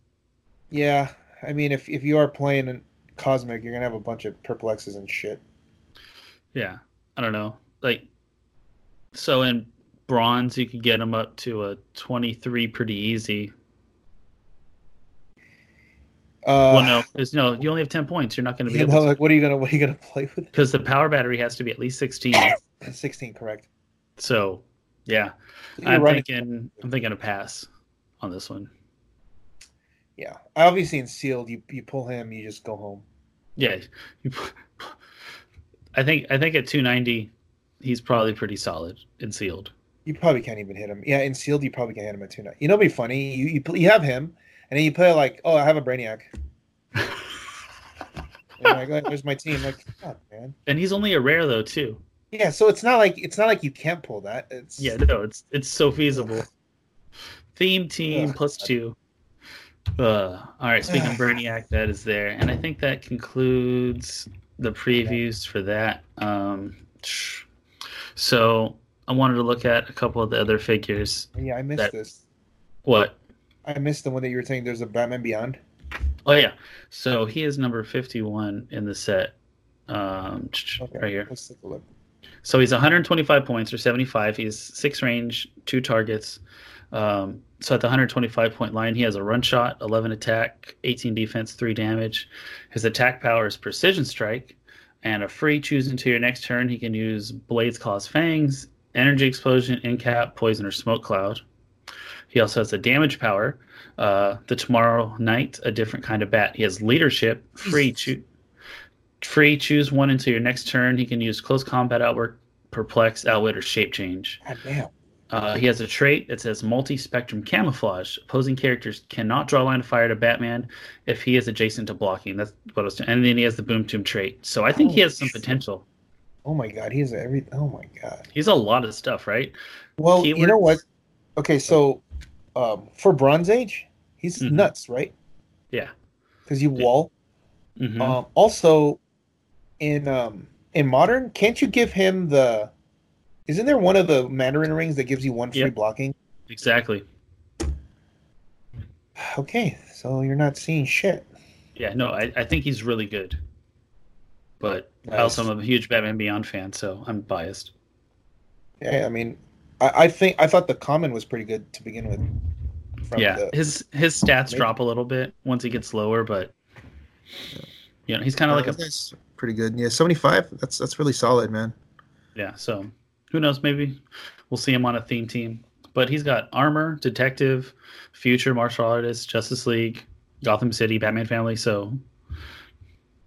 B: yeah. I mean, if if you are playing in Cosmic, you're gonna have a bunch of perplexes and shit.
A: Yeah. I don't know. Like, so in bronze, you could get them up to a 23 pretty easy.
B: Uh,
A: well, no, no, you only have 10 points. You're not going to be
B: you
A: able
B: know, like, what are you gonna what are you gonna play with?
A: Because the power battery has to be at least 16.
B: 16, correct?
A: so, yeah.
B: You're
A: I'm
B: running-
A: thinking, I'm thinking a pass on this one.
B: Yeah, obviously in sealed, you you pull him, you just go home.
A: Yeah. I think, I think at 290, he's probably pretty solid and sealed.
B: You probably can't even hit him. Yeah, in sealed, you probably can't hit him at two nine. You know, what'd be funny. You you, you have him, and then you play like, oh, I have a Brainiac. And like, oh, there's my team. Like, God, man.
A: And he's only a rare though, too.
B: Yeah, so it's not like it's not like you can't pull that. It's
A: Yeah, no, it's it's so feasible. Theme team
B: Ugh.
A: plus two. Uh, all right, speaking of Brainiac, that is there, and I think that concludes the previews for that. Um, so I wanted to look at a couple of the other figures.
B: yeah. I missed
A: That-
B: this.
A: What?
B: I missed the one that you were saying. There's a Batman Beyond.
A: Oh yeah, so he is number fifty-one in the set. Um,
B: Okay,
A: right here.
B: Let's take a look.
A: So he's 125 points or 75. He's six range, two targets. Um, so at the 125 point line, he has a run shot, 11 attack, 18 defense, three damage. His attack power is precision strike, and a free choose into your next turn. He can use Blades Claws Fangs, Energy Explosion, Incap, Poison, or Smoke Cloud. He also has a damage power. Uh, the Tomorrow Night, a different kind of bat. He has leadership, free choo- free choose one until your next turn. He can use close combat, outwork, perplex, outwit, or shape change.
B: God damn.
A: Uh, he has a trait that says multi-spectrum camouflage. Opposing characters cannot draw line of fire to Batman if he is adjacent to blocking. That's what I was. doing. And then he has the Boom Tomb trait. So I think he
B: Oh,
A: has some potential.
B: Oh my god, he has every. Oh my god.
A: He's a lot of stuff, right?
B: Well, you know what? Okay, so um, for Bronze Age, he's
A: Mhm.
B: nuts, right?
A: Yeah.
B: Because you wall.
A: Mhm.
B: Um, also, in um, in modern, can't you give him the? Isn't there one of the Mandarin rings that gives you one free
A: Yep.
B: blocking?
A: exactly.
B: Okay, so you're not seeing shit.
A: Yeah. No, I, I think he's really good. But I
B: Nice.
A: also am a huge Batman Beyond fan, so I'm biased.
B: Yeah, I mean, I, I think I thought the common was pretty good to begin with. From
A: yeah,
B: the-
A: his his stats
B: Maybe-
A: drop a little bit once he gets lower, but you know he's kind of like a
B: that's pretty good. Yeah, seventy five. That's that's really solid, man.
A: yeah. So who knows? Maybe we'll see him on a theme team. But he's got armor, detective, future martial artist, Justice League, Gotham City, Batman family. So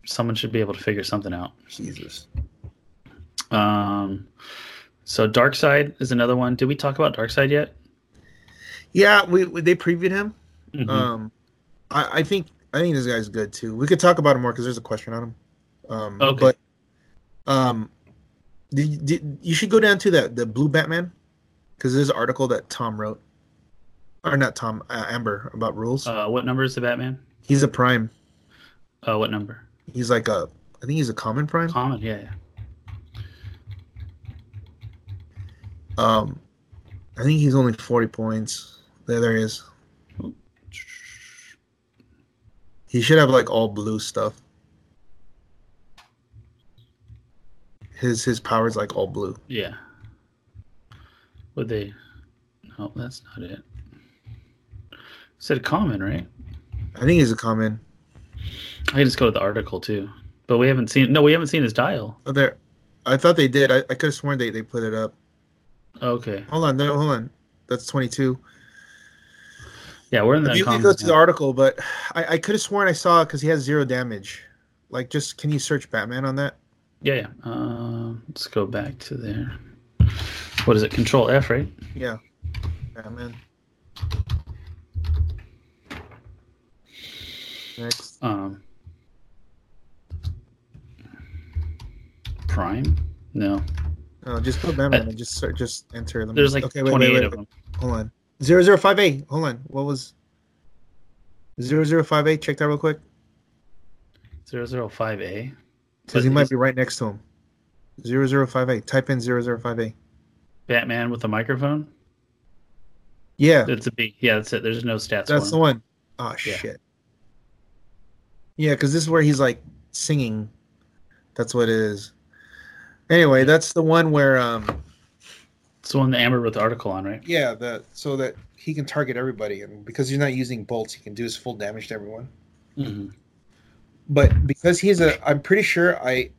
A: someone should be able to figure something out.
B: Jesus.
A: Um, so Darkseid is another one. Did we talk about Darkseid yet?
B: Yeah, we, we they previewed him.
A: Mhm.
B: Um, I, I think I think this guy's good too. We could talk about him more because there's a question on him. Um,
A: Okay.
B: But um, did, did, you should go down to that the Blue Batman because there's an article that Tom wrote, or not Tom uh, Amber about rules.
A: uh, what number is the Batman?
B: he's a prime.
A: Uh, what number?
B: He's like a I think he's a common prime.
A: Common. Yeah. yeah.
B: Um, I think he's only forty points. There, there he is. He should have like all blue stuff. His his power's like all blue.
A: Yeah. Would they? No, that's not it. Said common, right?
B: I think he's a common.
A: I can just go to the article too, but we haven't seen. No, we haven't seen his dial.
B: Oh, there. I thought they did. I, I could have sworn they, they put it up.
A: Okay.
B: Hold on, no, hold on. That's twenty two.
A: Yeah, we're in the
B: You can go to the article, but I, I could have sworn I saw because he has zero damage. Like, just can you search Batman on that?
A: Yeah, yeah. Um, let's go back to there. What is it? Control F, right?
B: Yeah, Batman. Next.
A: Um, Prime? No.
B: No, just put Batman and just search, just enter. Me-
A: There's like
B: okay, wait,
A: 28
B: wait, wait,
A: of them.
B: Hold on. Zero zero five eight. Hold on. What was? Zero zero five eight. Check that real quick,
A: 005A.
B: Because he might be right next to him. Zero zero five eight. Type in zero zero five eight.
A: Batman with a microphone.
B: Yeah,
A: It's a B. Yeah, that's it. There's no stats.
B: that's
A: for
B: the one. Oh
A: Yeah.
B: shit. Yeah, because this is where he's like singing. That's what it is. Anyway, that's the one where um
A: It's the one that Amber wrote the article on, right?
B: yeah, that so that he can target everybody and because he's not using bolts, he can do his full damage to everyone.
A: Mm-hmm.
B: But because he's a I'm pretty sure I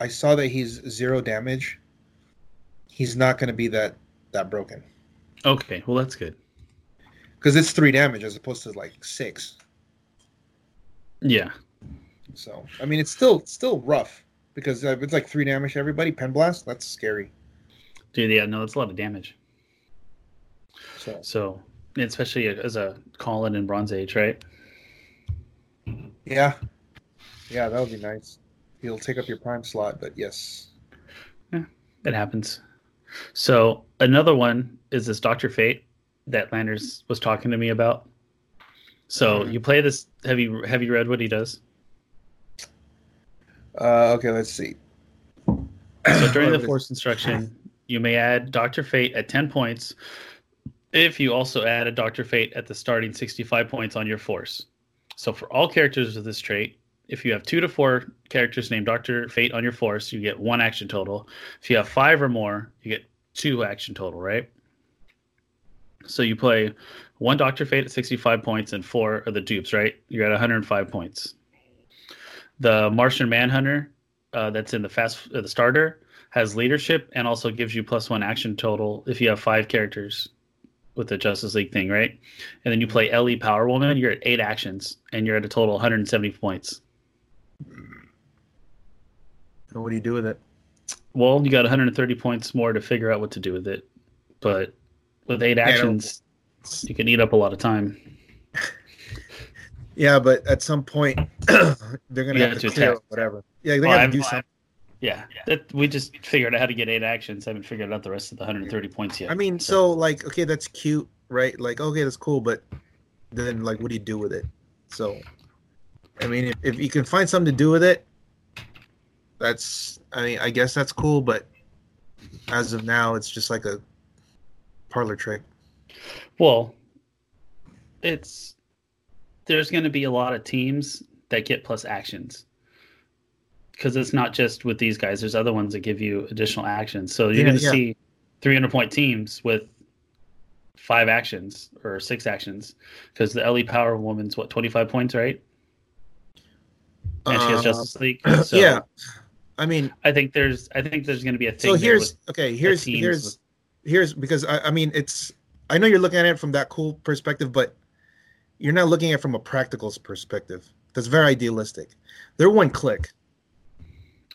B: I saw that he's zero damage. He's not going to be that that broken
A: Okay, well that's good.
B: because it's 3 damage as opposed to like 6.
A: Yeah,
B: So, I mean it's still still rough because uh, it's like 3 damage to everybody pen blast, that's scary.
A: dude. Yeah, no, that's a lot of damage.
B: So,
A: So, especially as a Colin in Bronze Age, right?
B: yeah. Yeah, that would be nice. He'll take up your prime slot, but yes.
A: Yeah, it happens. So another one is this Doctor Fate that Landers was talking to me about. So
B: Mhm.
A: you play this. Have you have you read what he does?
B: Uh, okay, let's see.
A: So during the force instruction, you may add Doctor Fate at ten points. If you also add a Doctor Fate at the starting sixty-five points on your force. So for all characters with this trait, if you have two to four characters named Doctor Fate on your force, you get one action total. If you have five or more, you get two action total, right? So you play one Doctor Fate at 65 points and four are the dupes, right? You're at 105 points. The Martian Manhunter, uh, that's in the fast uh, the starter, has leadership and also gives you plus one action total if you have five characters with the Justice League thing, right? And then you play LE Power Woman, you're at eight actions, and you're at a total 170 points.
B: So what do you do with it?
A: Well, you got 130 points more to figure out what to do with it, but with eight actions, you can eat up a lot of time.
B: Yeah, but at some point they're gonna have to
A: to
B: clear
A: attack.
B: whatever. Yeah, they
A: Well,
B: have to do something.
A: Yeah, that we just figured out how to get eight actions. I haven't figured out the rest of the 130 points yet.
B: I mean, so like, okay, that's cute, right? Like, okay, that's cool, but then like, what do you do with it? So, I mean, if, if you can find something to do with it, that's, I mean, I guess that's cool, but as of now, it's just like a parlor trick.
A: Well, it's there's going to be a lot of teams that get plus actions because it's not just with these guys. There's other ones that give you additional actions. So you're
B: Yeah,
A: going to
B: yeah.
A: see 300 point teams with five actions or six actions because the LE Power Woman's what 25 points, right? And she has
B: Uh,
A: Justice League. So
B: yeah, I mean,
A: I think there's I think there's going to be a thing.
B: so here's okay. Here's here's
A: with-
B: here's because I, I mean, it's I know you're looking at it from that cool perspective, but you're not looking at it from a practical perspective. That's very idealistic. They're one click.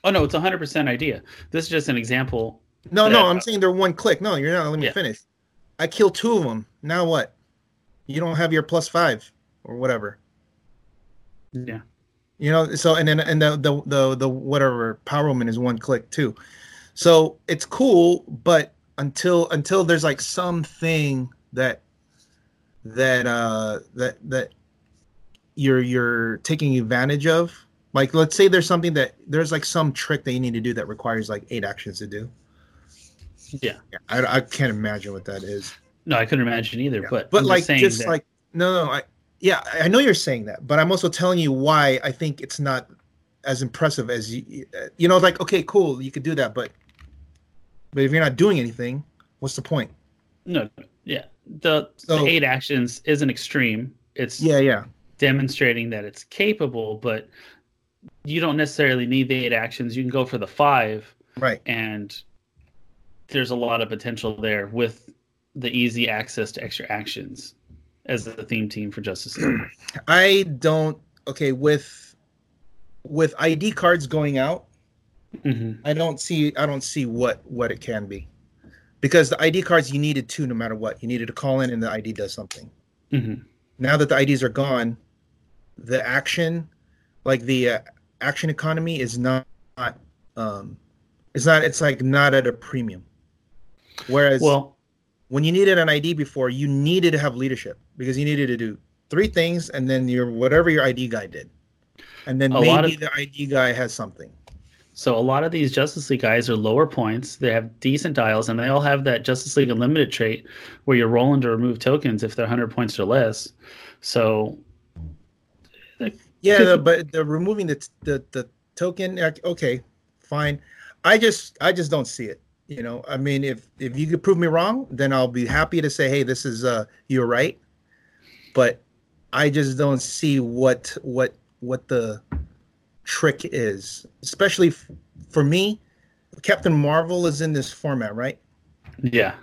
A: oh no, it's a hundred percent idea. This is just an example.
B: No, no, I'm saying they're one click. No, you're not. Let me
A: Yeah.
B: finish. I killed two of them. Now what? You don't have your plus five or whatever.
A: Yeah.
B: You know. So and then and the the the, the whatever power woman is one click too. So it's cool, but until until there's like something that that uh that that you're you're taking advantage of. Like let's say there's something that there's like some trick that you need to do that requires like eight actions to do.
A: Yeah.
B: I, I can't imagine what that is.
A: No, I couldn't imagine either. But
B: But
A: I'm
B: like
A: saying
B: just
A: that-
B: like no, no, I yeah, I know you're saying that, but I'm also telling you why I think it's not as impressive as you. You know, like okay, cool, you could do that, but but if you're not doing anything, what's the point?
A: no, yeah, the,
B: So-
A: the eight actions isn't extreme. It's
B: Yeah, yeah,
A: demonstrating that it's capable, but you don't necessarily need the eight actions. You can go for the five,
B: right.
A: and there's a lot of potential there with the easy access to extra actions as the theme team for Justice League.
B: I don't. Okay, with with ID cards going out,
A: hmm
B: I don't see I don't see what what it can be. Because the ID cards you needed two no matter what. You needed to call in and the ID does something.
A: hmm
B: Now that the IDs are gone, the action like the uh, action economy is not um it's not it's like not at a premium. Whereas
A: Well,
B: when you needed an ID before, you needed to have leadership because you needed to do three things and then your whatever your ID guy did. And then
A: A
B: maybe
A: of-
B: the ID guy has something.
A: So a lot of these Justice League guys are lower points. They have decent dials, and they all have that Justice League Unlimited trait where you're rolling to remove tokens if they're 100 points or less. So
B: Yeah,
A: Could
B: the,
A: you-
B: but the removing the the the token, okay, fine. I just I just don't see it. You know, I mean, if if you could prove me wrong, then I'll be happy to say, hey, this is uh you're right. But I just don't see what what what the trick is, especially f- for me. Captain Marvel is in this format, right?
A: yeah,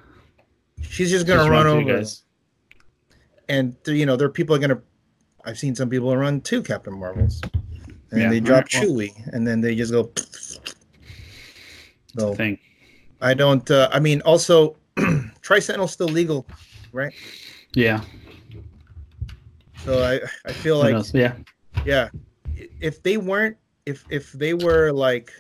B: She's just gonna
A: Just
B: run, over, and you know, there are people are gonna. I've seen some people run two Captain Marvels, and
A: Yeah.
B: they drop
A: Well-
B: Chewie, and then they just go. So
A: thing.
B: I don't. Uh, I mean, also, Tri still legal, right?
A: Yeah.
B: So I I feel like?
A: Yeah.
B: yeah, if they weren't, if if they were like,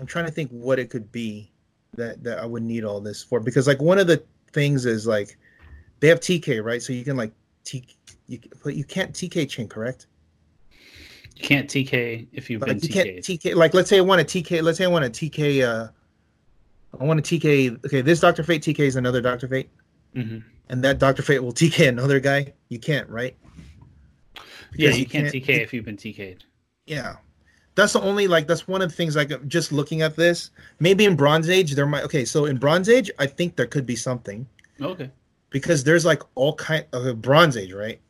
B: I'm trying to think what it could be that that I would need all this for because like one of the things is like they have TK right, so you can like T, you but you can't TK chain correct?
A: You can't TK if you've been
B: Like you
A: TK'd.
B: TK like let's say I want a TK, let's say I want a TK. uh I want a TK. Okay, this Doctor Fate TK is another Doctor Fate,
A: Mhm.
B: and that Doctor Fate will TK another guy. You can't, right?
A: Yeah,
B: Because
A: you can't TK if you've been TK'd.
B: Yeah. That's the only like that's one of the things like just looking at this. Maybe in Bronze Age there might okay, so in Bronze Age I think there could be something
A: Okay.
B: because there's like all kind of Bronze Age, right?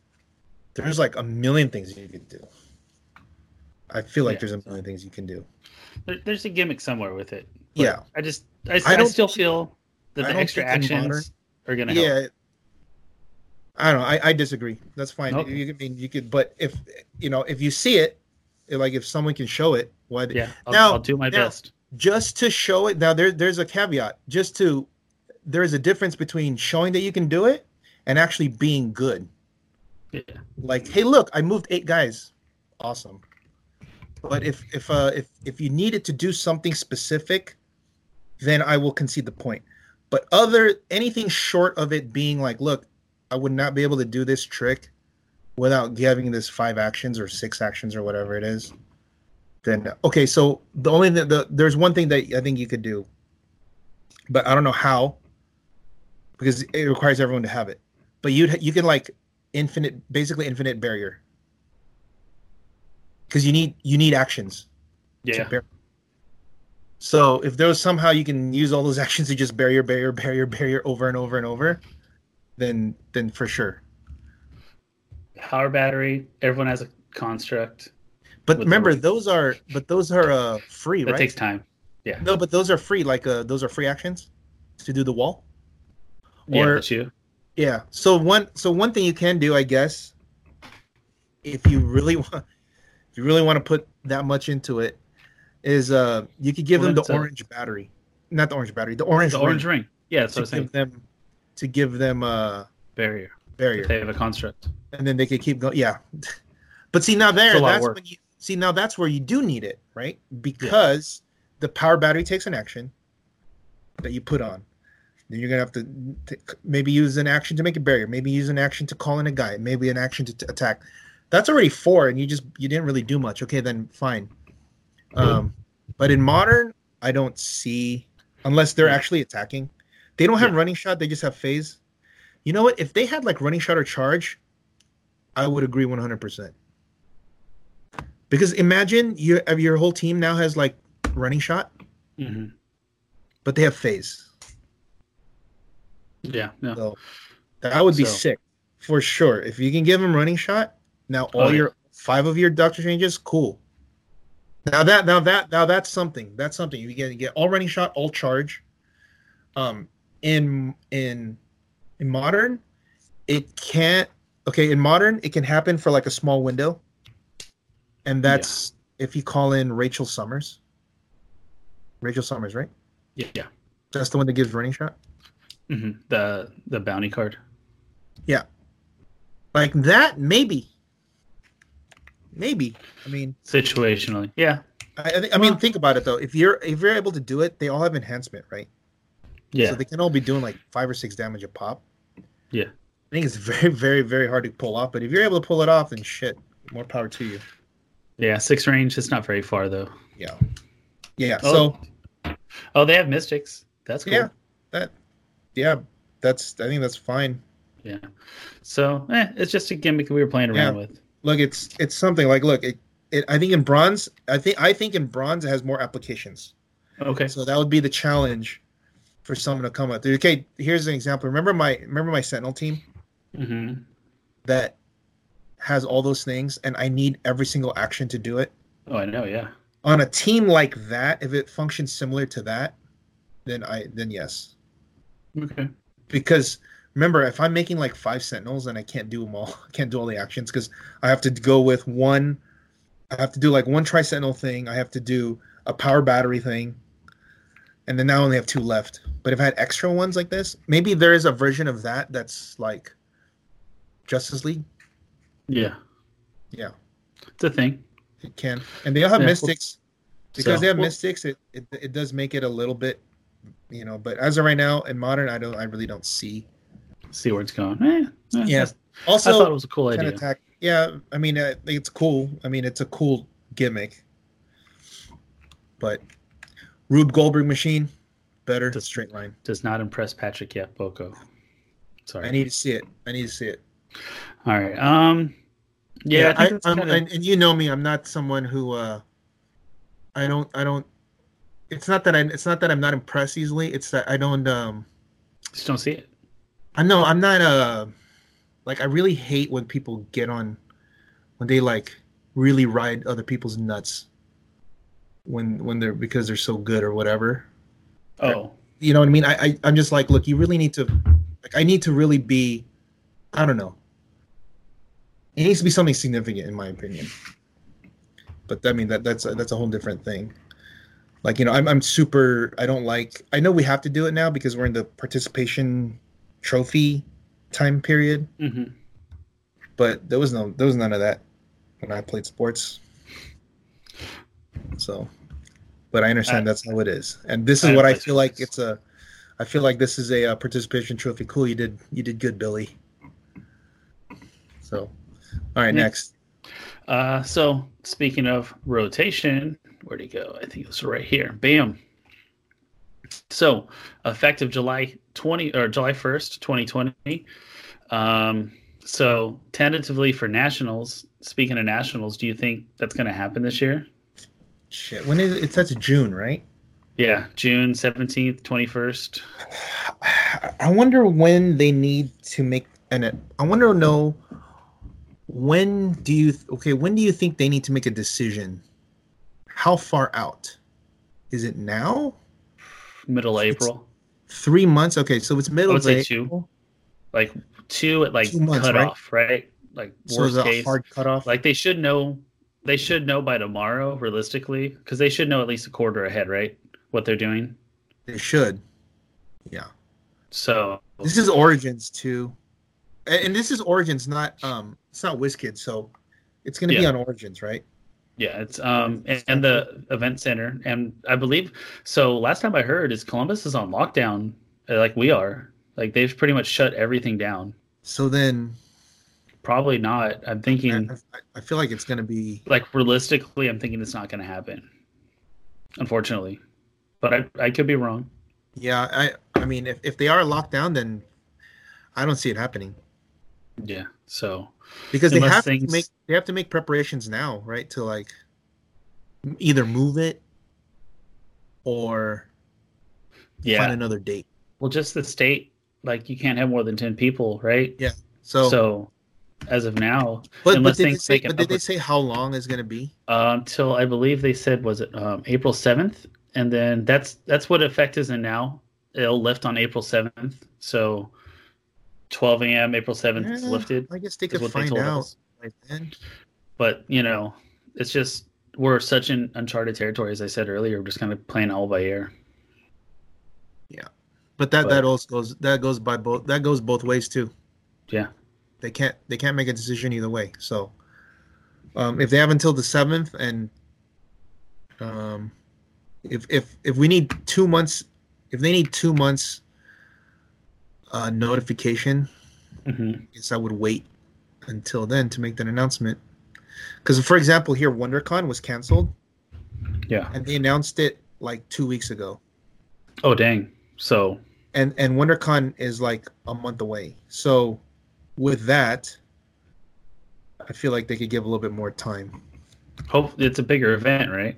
B: There's like a million things you could do. I feel like
A: Yeah.
B: there's a million things you can do.
A: There, there's a gimmick somewhere with it.
B: Yeah.
A: I just, I,
B: I
A: I, still feel that the extra actions are gonna help.
B: Yeah. I don't know. I, I disagree. That's fine.
A: Okay.
B: You, I mean, you could, but if you know, if you see it, like if someone can show it, why?
A: Yeah, I'll,
B: Now-
A: I'll do my
B: now-
A: best.
B: just to show it now there there's a caveat just to there's a difference between showing that you can do it and actually being good
A: Yeah.
B: like hey look i moved eight guys awesome but if if uh if if you needed to do something specific then i will concede the point. But other anything short of it being like look i would not be able to do this trick without having this five actions or six actions or whatever it is then okay so the only the, the there's one thing that i think you could do but i don't know how because it requires everyone to have it. But you you can like infinite basically infinite barrier because you need you need actions
A: Yeah.
B: so if there was somehow you can use all those actions to just barrier barrier barrier barrier over and over and over then then for sure
A: Power battery. Everyone has a construct.
B: but remember those are but those are uh free
A: That
B: right
A: takes time. Yeah.
B: No but those are free like uh those are free actions to do the wall
A: Yeah,
B: Or-
A: that's you.
B: Yeah. So one so one thing you can do, I guess, if you really want if you really want to put that much into it, is uh you could give
A: Well,
B: them the
A: that's a-
B: orange battery. Not the orange battery, the orange
A: The
B: ring
A: orange ring. Yeah, that's
B: to
A: what I was saying.
B: give them to give them uh
A: Barrier.
B: barrier.
A: They have a construct.
B: And then they could keep going. Yeah. But see now there
A: It's a lot of
B: that's when you see now that's where you do need it, right? Because the power battery takes an action that you put on. Then you're gonna have to t- maybe use an action to make a barrier, maybe use an action to call in a guy, maybe an action to t- attack. That's already four, and you just you didn't really do much. Okay, then fine. Um, but in modern, I don't see unless they're
A: Yeah.
B: actually attacking. They don't have
A: Yeah.
B: running shot; they just have phase. You know what? If they had like running shot or charge, I would agree 100. percent Because imagine your your whole team now has like running shot,
A: hmm
B: but they have phase.
A: Yeah. No.
B: So that would be
A: So-
B: sick for sure. If you can give them running shot, now all
A: Oh, yeah.
B: your five of your Doctor Changes, cool. Now that now that now that's something. That's something. You get you get all running shot, all charge. Um in in in modern, it can't okay, in modern it can happen for like a small window. And that's if you call in Rachel Summers. Rachel Summers, right?
A: Yeah. yeah.
B: That's the one that gives running shot.
A: hmm The the bounty card.
B: Yeah, like that, maybe. Maybe. I mean,
A: Situationally. Yeah.
B: I, I, thi- I mean, think about it though. If you're if you're able to do it, they all have enhancement, right?
A: Yeah.
B: So they can all be doing like five or six damage a pop.
A: Yeah.
B: I think it's very, very, very hard to pull off. But if you're able to pull it off, then shit, more power to you.
A: yeah. Six range. It's not very far though.
B: Yeah. Yeah.
A: Oh.
B: So
A: Oh, they have mystics. That's cool.
B: Yeah. that, yeah, that's. I think that's fine.
A: Yeah. So, eh, it's just a gimmick we were playing around
B: Yeah.
A: with.
B: Look, it's it's something like look. It, it I think in bronze, I think I think in bronze it has more applications.
A: Okay.
B: So that would be the challenge for someone to come up. Okay, here's an example. Remember my remember my Sentinel team
A: hmm
B: that has all those things, and I need every single action to do it.
A: Oh, I know. Yeah.
B: On a team like that, if it functions similar to that, then I then yes.
A: Okay.
B: Because remember, if I'm making like five Sentinels and I can't do them all, I can't do all the actions because I have to go with one. I have to do like one Tri Sentinel thing. I have to do a power battery thing, and then now I only have two left. But if I had extra ones like this, maybe there is a version of that that's like Justice League.
A: Yeah.
B: Yeah,
A: It's a thing.
B: it can, and they all have
A: Yeah,
B: Mystics because
A: So-
B: they have
A: well-
B: Mystics. It, it it does make it a little bit, you know. But as of right now in modern, I don't, I really don't see.
A: See where it's going. Eh, eh,
B: Yeah. Also,
A: I thought it was a cool idea.
B: attack. Yeah, I mean, think it's cool. I mean, it's a cool gimmick. But Rube Goldberg machine, better
A: Does-
B: straight line.
A: Does not impress Patrick yet, Boko. Sorry.
B: I need to see it. I need to see it.
A: All right. Um. Yeah. I
B: I, I'm,
A: kinda-
B: and, and you know me. I'm not someone who. uh I don't. I don't. It's not that I. It's not that I'm not impressed easily. It's that I don't. um
A: just don't see it.
B: I know I'm not uh like I really hate when people get on when they like really ride other people's nuts when when they're because they're so good or whatever.
A: Oh.
B: you know what I mean? I, I I'm just like, look, you really need to, like, I need to really be, I don't know. It needs to be something significant, in my opinion. But I mean, that that's that's a whole different thing. Like you know, I'm I'm super. I don't like. I know we have to do it now because we're in the participation trophy time period.
A: hmm
B: But there was no, there was none of that when I played sports. So, but I understand
A: I-
B: that's how it is, and this is
A: I
B: what I feel like. It's a. I feel like this is a, uh participation trophy. Cool, you did you did good, Billy. So, all right,
A: Yeah.
B: next.
A: Uh, so speaking of rotation, where'd he go? I think it was right here. Bam. So effective July 20 or July 1st, 2020. Um, so tentatively for nationals, speaking of nationals, do you think that's going to happen this year?
B: Shit, when is it? That's June, right?
A: Yeah, June 17th, 21st.
B: I wonder when they need to make it- I wonder to know when do you okay when do you think they need to make a decision? How far out? Is it now?
A: Middle
B: It's-
A: April.
B: Three months? Okay, so it's middle
A: I would say
B: April.
A: two. Like two at like
B: Two months,
A: cutoff, right? Like
B: So
A: worst
B: a
A: case.
B: hard cutoff?
A: Like they should know they should know by tomorrow, realistically, because they should know at least a quarter ahead, right? What they're doing.
B: they should. Yeah.
A: So
B: This is Origins too. And, and this is Origins, not um it's not WizKids, so it's gonna be on Origins, right?
A: Yeah, it's um and, and the event center, and I believe so. Last time I heard is Columbus is on lockdown, uh, like we are. Like they've pretty much shut everything down.
B: So then
A: Probably not. I'm thinking
B: I- I feel like it's gonna be
A: like realistically, I'm thinking it's not going to happen. Unfortunately, but I I could be wrong.
B: yeah, I I mean if, if they are locked down then I don't see it happening.
A: Yeah. So
B: because they
A: Unless
B: have to make they have to make preparations now, right? To like either move it or
A: yeah.
B: find another date.
A: Well, just the state, like you can't have more than ten people, right?
B: Yeah. So,
A: So, as of now,
B: but, but
A: unless
B: did, they
A: things
B: say,
A: make
B: but did they say how long is going to be?
A: uh, until I believe they said was it um, April seventh, and then that's that's what effect is in now. It'll lift on April seventh, so twelve a.m. April seventh is lifted.
B: I guess they could
A: they
B: find
A: told
B: out
A: us.
B: right then.
A: But you know, it's just we're such in uncharted territory, as I said earlier. We're just kind of playing all by ear.
B: Yeah, but that
A: But-
B: that also goes that goes by both that goes both ways too.
A: Yeah.
B: They can't they can't make a decision either way. So um, if they have until the seventh and um, if if if we need two months if they need two months uh, notification,
A: hmm
B: I guess I would wait until then to make that announcement. Because for example, here WonderCon was canceled
A: Yeah.
B: and they announced it like two weeks ago.
A: Oh dang. So
B: and and WonderCon is like a month away. So with that, I feel like they could give a little bit more time.
A: hope it's a bigger event, right?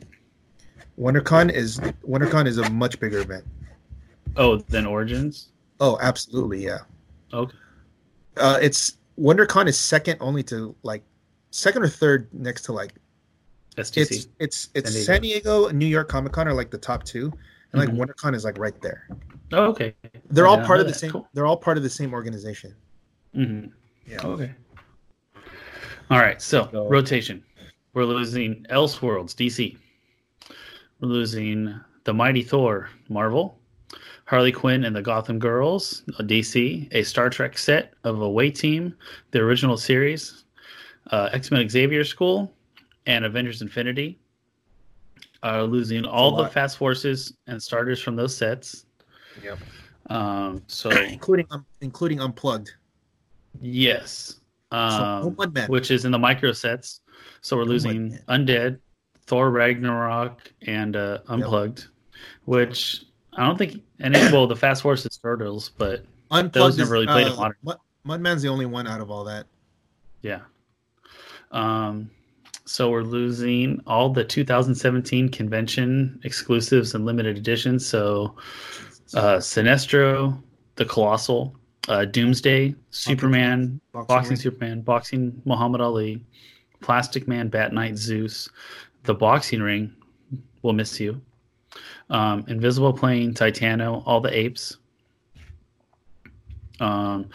B: WonderCon is WonderCon is a much bigger event.
A: Oh, than Origins.
B: Oh, absolutely, yeah.
A: Okay.
B: Uh, it's WonderCon is second only to like second or third next to like
A: STC.
B: it's it's it's
A: San
B: San Diego and New York Comic Con are like the top two, and like
A: Mhm.
B: WonderCon is like right there.
A: oh, okay.
B: They're
A: I
B: all part of the
A: that.
B: same.
A: Cool.
B: They're all part of the same organization.
A: hmm
B: Yeah.
A: Okay. All right. So
B: So-
A: rotation. We're losing Elseworlds, DC. We're losing the Mighty Thor, Marvel. Harley Quinn and the Gotham Girls, DC. A Star Trek set of Away Team, the original series. Uh, X Men Xavier School, and Avengers Infinity. Are losing all the
B: lot.
A: Fast Forces and starters from those sets.
B: Yep.
A: Um, so
B: including um, including unplugged.
A: yes.
B: So,
A: Um,
B: no
A: which is in the micro sets. So we're
B: my
A: losing Undead, Thor Ragnarok, and uh, Unplugged, which I don't think any well the Fast Force is Turtles, but
B: Unplugged
A: those never really played in
B: uh,
A: modern.
B: Mud, Mudman's the only one out of all that.
A: yeah. Um, so we're losing all the 2017 convention exclusives and limited editions. So uh, Sinestro, the Colossal, uh, Doomsday, Superman, Boxing
B: Ring.
A: Superman, Boxing Muhammad Ali, Plastic Man, Bat Knight, Zeus, The Boxing Ring, We'll Miss You, Um, Invisible Plane, Titano, all the apes. Um,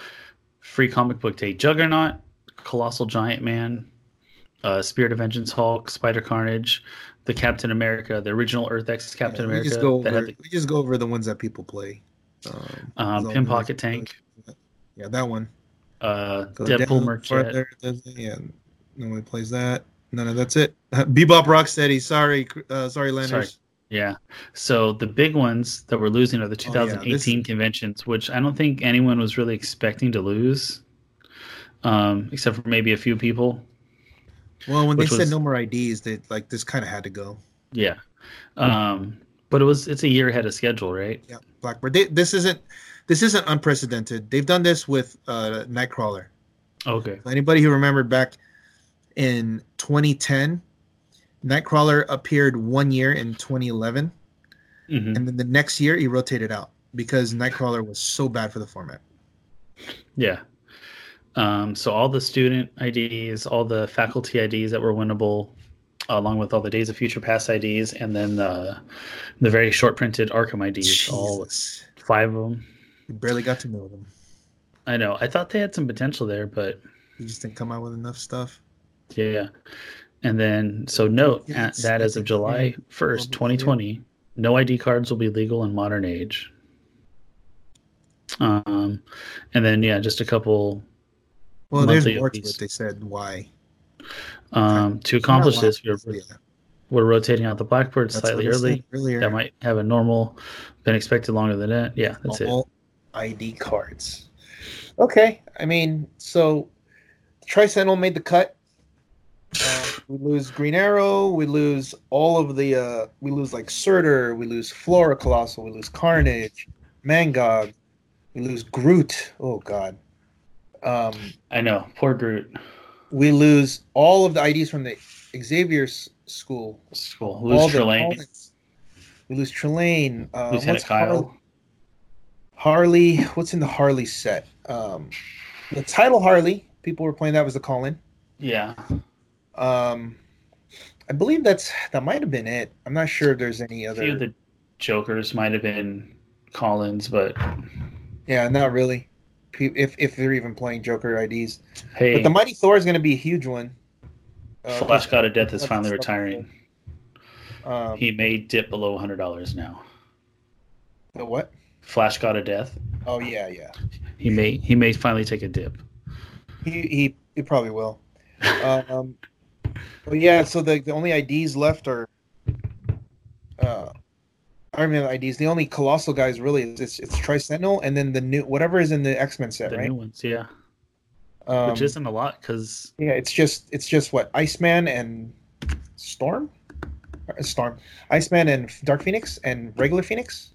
A: free comic book day, Juggernaut, Colossal Giant Man, uh, Spirit of Vengeance Hulk, Spider Carnage, the Captain America, the original Earth X Captain
B: Yeah,
A: America.
B: We just go over.
A: the-
B: We just go over the ones that people play. Um,
A: um, Pin Pocket Tank,
B: Yeah, that one.
A: uh, Deadpool
B: down
A: merch.
B: Yeah, nobody plays that. No, no, that's it. Bebop Rocksteady. Sorry, uh, sorry, Landers.
A: Sorry. Yeah. So the big ones that we're losing are the
B: Oh, yeah,
A: 2018
B: this-
A: conventions, which I don't think anyone was really expecting to lose, um, except for maybe a few people.
B: Well, when they
A: was-
B: said no more IDs, they like this kind of had to go.
A: Yeah. Um, but it was it's a year ahead of schedule, right?
B: Yeah, Blackbird. They, this isn't this isn't unprecedented. They've done this with uh, Nightcrawler.
A: Okay.
B: Anybody who remembered back in 2010, Nightcrawler appeared one year in 2011,
A: hmm
B: and then the next year he rotated out because Nightcrawler was so bad for the format.
A: Yeah. Um, so all the student IDs, all the faculty IDs that were winnable, along with all the Days of Future Past IDs, and then the the very short printed Arkham IDs, all five of them.
B: We barely got to know them.
A: I know. I thought they had some potential there, but
B: He just didn't come out with enough stuff.
A: Yeah. And then, so note at that as of July 1st, 2020, no ID cards will be legal in modern age. Um, and then, yeah, just a couple.
B: Well, there's more to it. They said why.
A: Um, to accomplish this, we're,
B: yeah,
A: we're rotating out the Blackbird
B: that's
A: slightly
B: what I said
A: early.
B: Earlier,
A: That might have a normal, been expected longer than that. Yeah, that's it.
B: ID cards. Okay, I mean, so Tricentennial made the cut. Uh, we lose Green Arrow. We lose all of the. Uh, we lose like Surtur. We lose Flora Colossus. We lose Carnage, Mangog. We lose Groot. Oh God. Um,
A: I know. Poor Groot.
B: we lose all of the IDs from the Xavier's school.
A: School. Lose Trelane.
B: We lose Trelane. Uh,
A: Lieutenant
B: what's Harley? Harley. What's in the Harley set? Um, the title Harley. People were playing that was the call-in.
A: Yeah.
B: Um, I believe that's that might have been it. I'm not sure if there's any
A: A few of
B: other.
A: the Jokers might have been Collins, but
B: Yeah, not really. If if they're even playing Joker IDs,
A: hey,
B: but the Mighty Thor is going to be a huge one. Uh,
A: Flash God of Death is finally retiring.
B: Um,
A: He may dip below $100 now.
B: the what?
A: Flash God of Death.
B: Oh yeah, yeah.
A: He may he may finally take a dip.
B: He he, he probably will. Um, but yeah, so the, the only IDs left are uh, Iron Man IDs. The only colossal guys really is it's, it's Tricentennial and then the new whatever is in the X Men set,
A: The
B: right?
A: new ones, yeah,
B: Um,
A: which isn't a lot because
B: yeah, it's just it's just what Iceman and Storm, Uh, Storm, Iceman and Dark Phoenix and regular Phoenix,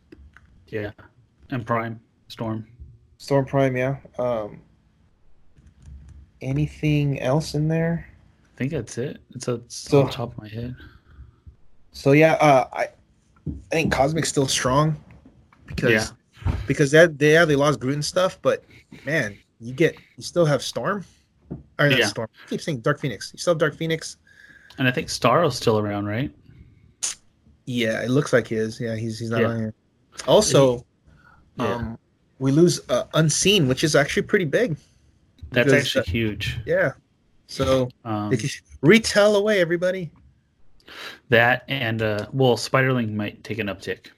A: yeah, and Prime Storm.
B: Storm Prime. Yeah. Um, anything else in there?
A: I think that's it. It's, a, it's
B: So-
A: on top of my head.
B: So yeah, uh, I I think Cosmic's still strong because
A: Yeah.
B: because that they yeah they lost Groot and stuff, but man, you get you still have Storm. Or not
A: Yeah.
B: Storm. I keep saying Dark Phoenix. You still have Dark Phoenix.
A: And I think Starro's still around, right?
B: Yeah, it looks like he is. Yeah, he's he's not
A: Yeah.
B: on here. Also,
A: Yeah.
B: um, we lose uh, Unseen, which is actually pretty big.
A: That's
B: because,
A: actually
B: uh,
A: huge.
B: Yeah. So
A: Um,
B: retell away everybody.
A: that and uh, well, Spiderling might take an uptick.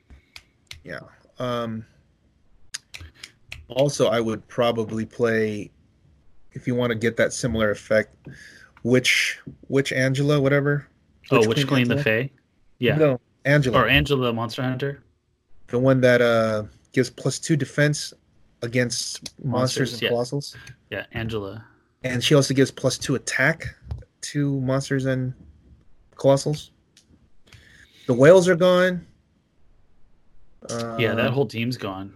B: Yeah. Um, also, I would probably play if you want to get that similar effect. Which which Angela, whatever.
A: oh, which Queen the
B: Angela?
A: Fae? Yeah,
B: No, Angela,
A: or Angela the Monster Hunter.
B: the one that uh gives plus two defense against monsters,
A: Monsters,
B: and
A: yeah.
B: colossals,
A: Yeah, Angela.
B: And she also gives plus two attack to monsters and colossals. The whales are gone. Uh,
A: yeah, that whole team's gone.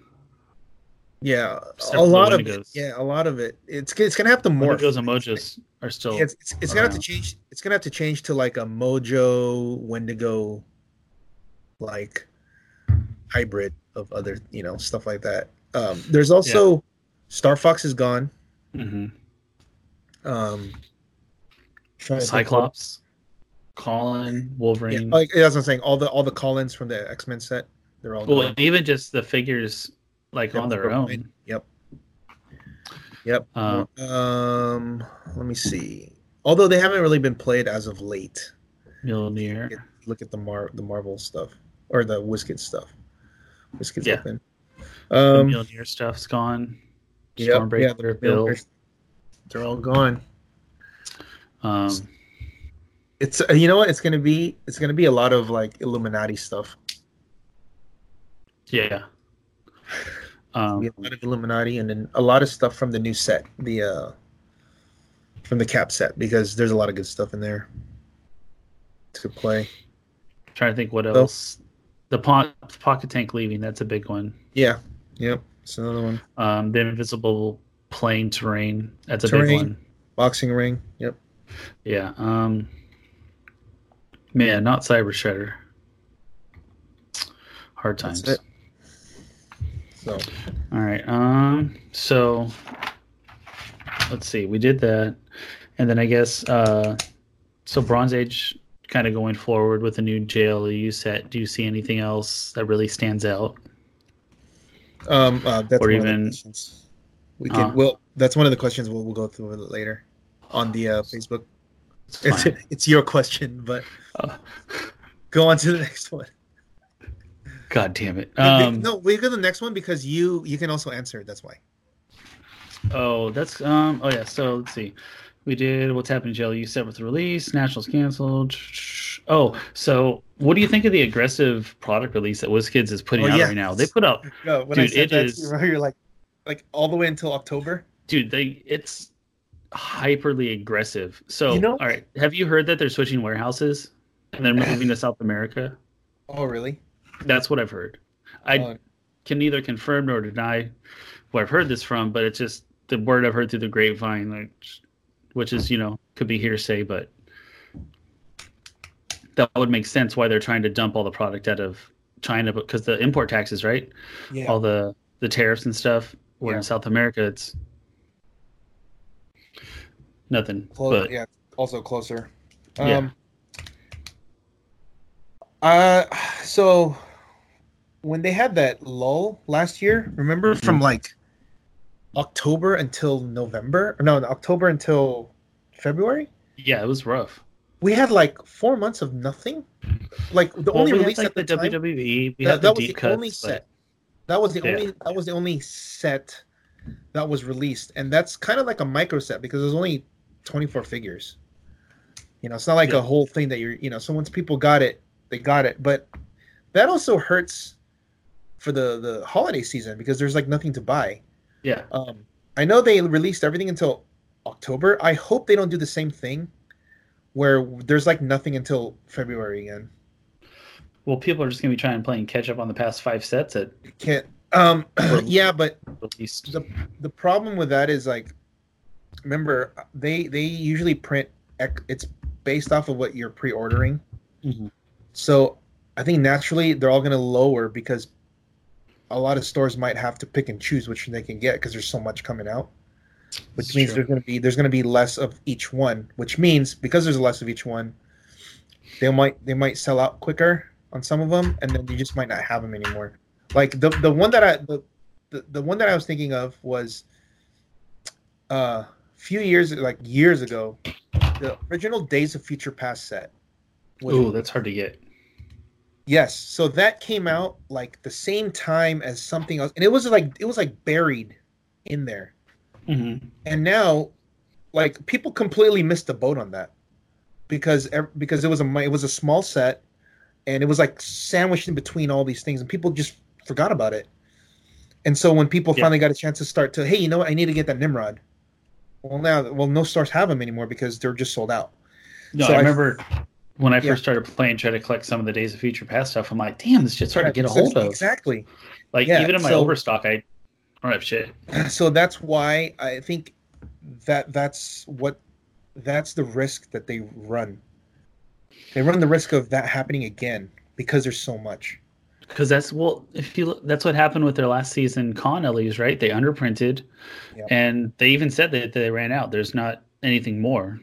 B: Yeah,
A: Except
B: a lot of it. Yeah, a lot of it. It's it's gonna have to morph.
A: Those emojis are still.
B: It's it's, it's gonna have to change. It's gonna have to change to like a Mojo Wendigo, like hybrid of other you know stuff like that. Um, there's also Star Fox is gone.
A: Mhm.
B: Um, trying to think-
A: Cyclops. Colin, Wolverine.
B: Yeah,
A: Wolverine.
B: like as I'm saying, all the all the call-ins from the X Men set, they're all
A: well,
B: gone.
A: even just the figures like
B: Yep,
A: on their
B: they're
A: own.
B: Yep. Yep.
A: Um,
B: Um, let me see. Although they haven't really been played as of late.
A: Mjolnir.
B: Get- Look at the Mar the Marvel stuff or the Wizkid stuff. Wizkid's
A: Yeah.
B: open.
A: the
B: Um,
A: Mjolnir stuff's gone.
B: yep, yeah,
A: Stormbreaker,
B: the-
A: Bill.
B: They're all gone.
A: Um,
B: It's uh, you know what it's gonna be. It's gonna be a lot of like Illuminati stuff.
A: yeah. Um,
B: a lot of Illuminati, and then a lot of stuff from the new set, the uh from the Cap set, because there's a lot of good stuff in there to play.
A: trying to think what
B: So-
A: else. The po- pocket tank leaving. That's a big one.
B: Yeah. Yep. It's another one.
A: Um, the invisible plane terrain. That's a big one.
B: Boxing ring. Yep.
A: Yeah. Um, man, not Cyber Shredder. Hard times.
B: So
A: All right. Um. So let's see. We did that, and then I guess uh, so Bronze Age kind of going forward with a new JLU set. Do you see anything else that really stands out?
B: um uh, that's
A: Or
B: the
A: even-
B: questions. We can
A: Uh.
B: well that's one of the questions we'll, we'll go through later on the uh, Facebook.
A: It's
B: It's it's your question, but
A: Uh,
B: go on to the next one.
A: God damn it.
B: No, we-
A: Um,
B: no, we go to the next one because you you can also answer it. That's why.
A: Oh, that's um. Oh yeah. So let's see. We did what's happening, Jelly. You said with the release, Nationals canceled. Oh, so what do you think of the aggressive product release that WizKids is putting
B: Oh,
A: out right now? They put out,
B: No,
A: Dude, it
B: that,
A: is-
B: to you, remember you're like like all the way until October.
A: dude. They it's hyperly aggressive. So
B: You know-
A: all right, have you heard that they're switching warehouses and they're moving to South America?
B: Oh, really?
A: That's what I've heard. I
B: Oh,
A: can neither confirm nor deny where I've heard this from, but it's just the word I've heard through the grapevine, like, which is you know could be hearsay, but that would make sense why they're trying to dump all the product out of China, because the import taxes, right?
B: yeah.
A: All the the tariffs and stuff. Where
B: Yeah.
A: in South America, it's nothing.
B: Clo-
A: but
B: yeah, also closer.
A: Yeah.
B: Um, uh, so when they had that lull last year, remember
A: Mm-hmm.
B: from like October until November? Or no, October until February.
A: yeah, it was rough.
B: We had like four months of nothing. Like the
A: Well,
B: only release
A: like
B: at the,
A: the
B: time.
A: WWE, we
B: that,
A: had the
B: that was
A: deep
B: the
A: cuts,
B: only set. That was the
A: Yeah.
B: only. That was the only set that was released, and that's kind of like a micro set because there's only 24 figures. You know, it's not like
A: Yeah.
B: a whole thing that you're. You know, so once people got it, they got it. But that also hurts for the the holiday season because there's like nothing to buy.
A: yeah,
B: Um, I know they released everything until October. I hope they don't do the same thing, where there's like nothing until February again.
A: Well, people are just gonna be trying playing catch up on the past five sets that
B: Can't. Um, yeah, but
A: released.
B: the the problem with that is like remember they they usually print it's based off of what you're pre-ordering
A: Mhm.
B: so i think naturally they're all going to lower because a lot of stores might have to pick and choose which they can get because there's so much coming out which
A: It's
B: means
A: true.
B: there's going to be there's going to be less of each one which means because there's less of each one they might they might sell out quicker on some of them and then you just might not have them anymore like the the one that i the the, the one that i was thinking of was uh few years like years ago the original days of future past set
A: Ooh, that's hard to get.
B: yes so that came out like the same time as something else and it was like it was like buried in there
A: Mm-hmm.
B: and now like people completely missed the boat on that because because it was a it was a small set and it was like sandwiched in between all these things and people just forgot about it and so when people
A: Yeah.
B: finally got a chance to start to hey you know what i need to get that nimrod well now well no stores have them anymore because they're just sold out
A: No,
B: So
A: I
B: I-
A: remember when I
B: Yeah.
A: first started playing, trying to collect some of the Days of Future Past stuff. I'm like, damn, this shit's hard to get a hold of.
B: exactly
A: Like
B: Yeah,
A: even in my
B: so-
A: overstock, I don't have shit.
B: so that's why i think that that's what that's the risk that they run they run the risk of that happening again because there's so much
A: Because that's well, if you look, that's what happened with their last season con LEs, right? They underprinted,
B: Yeah.
A: and they even said that they ran out. There's not anything more.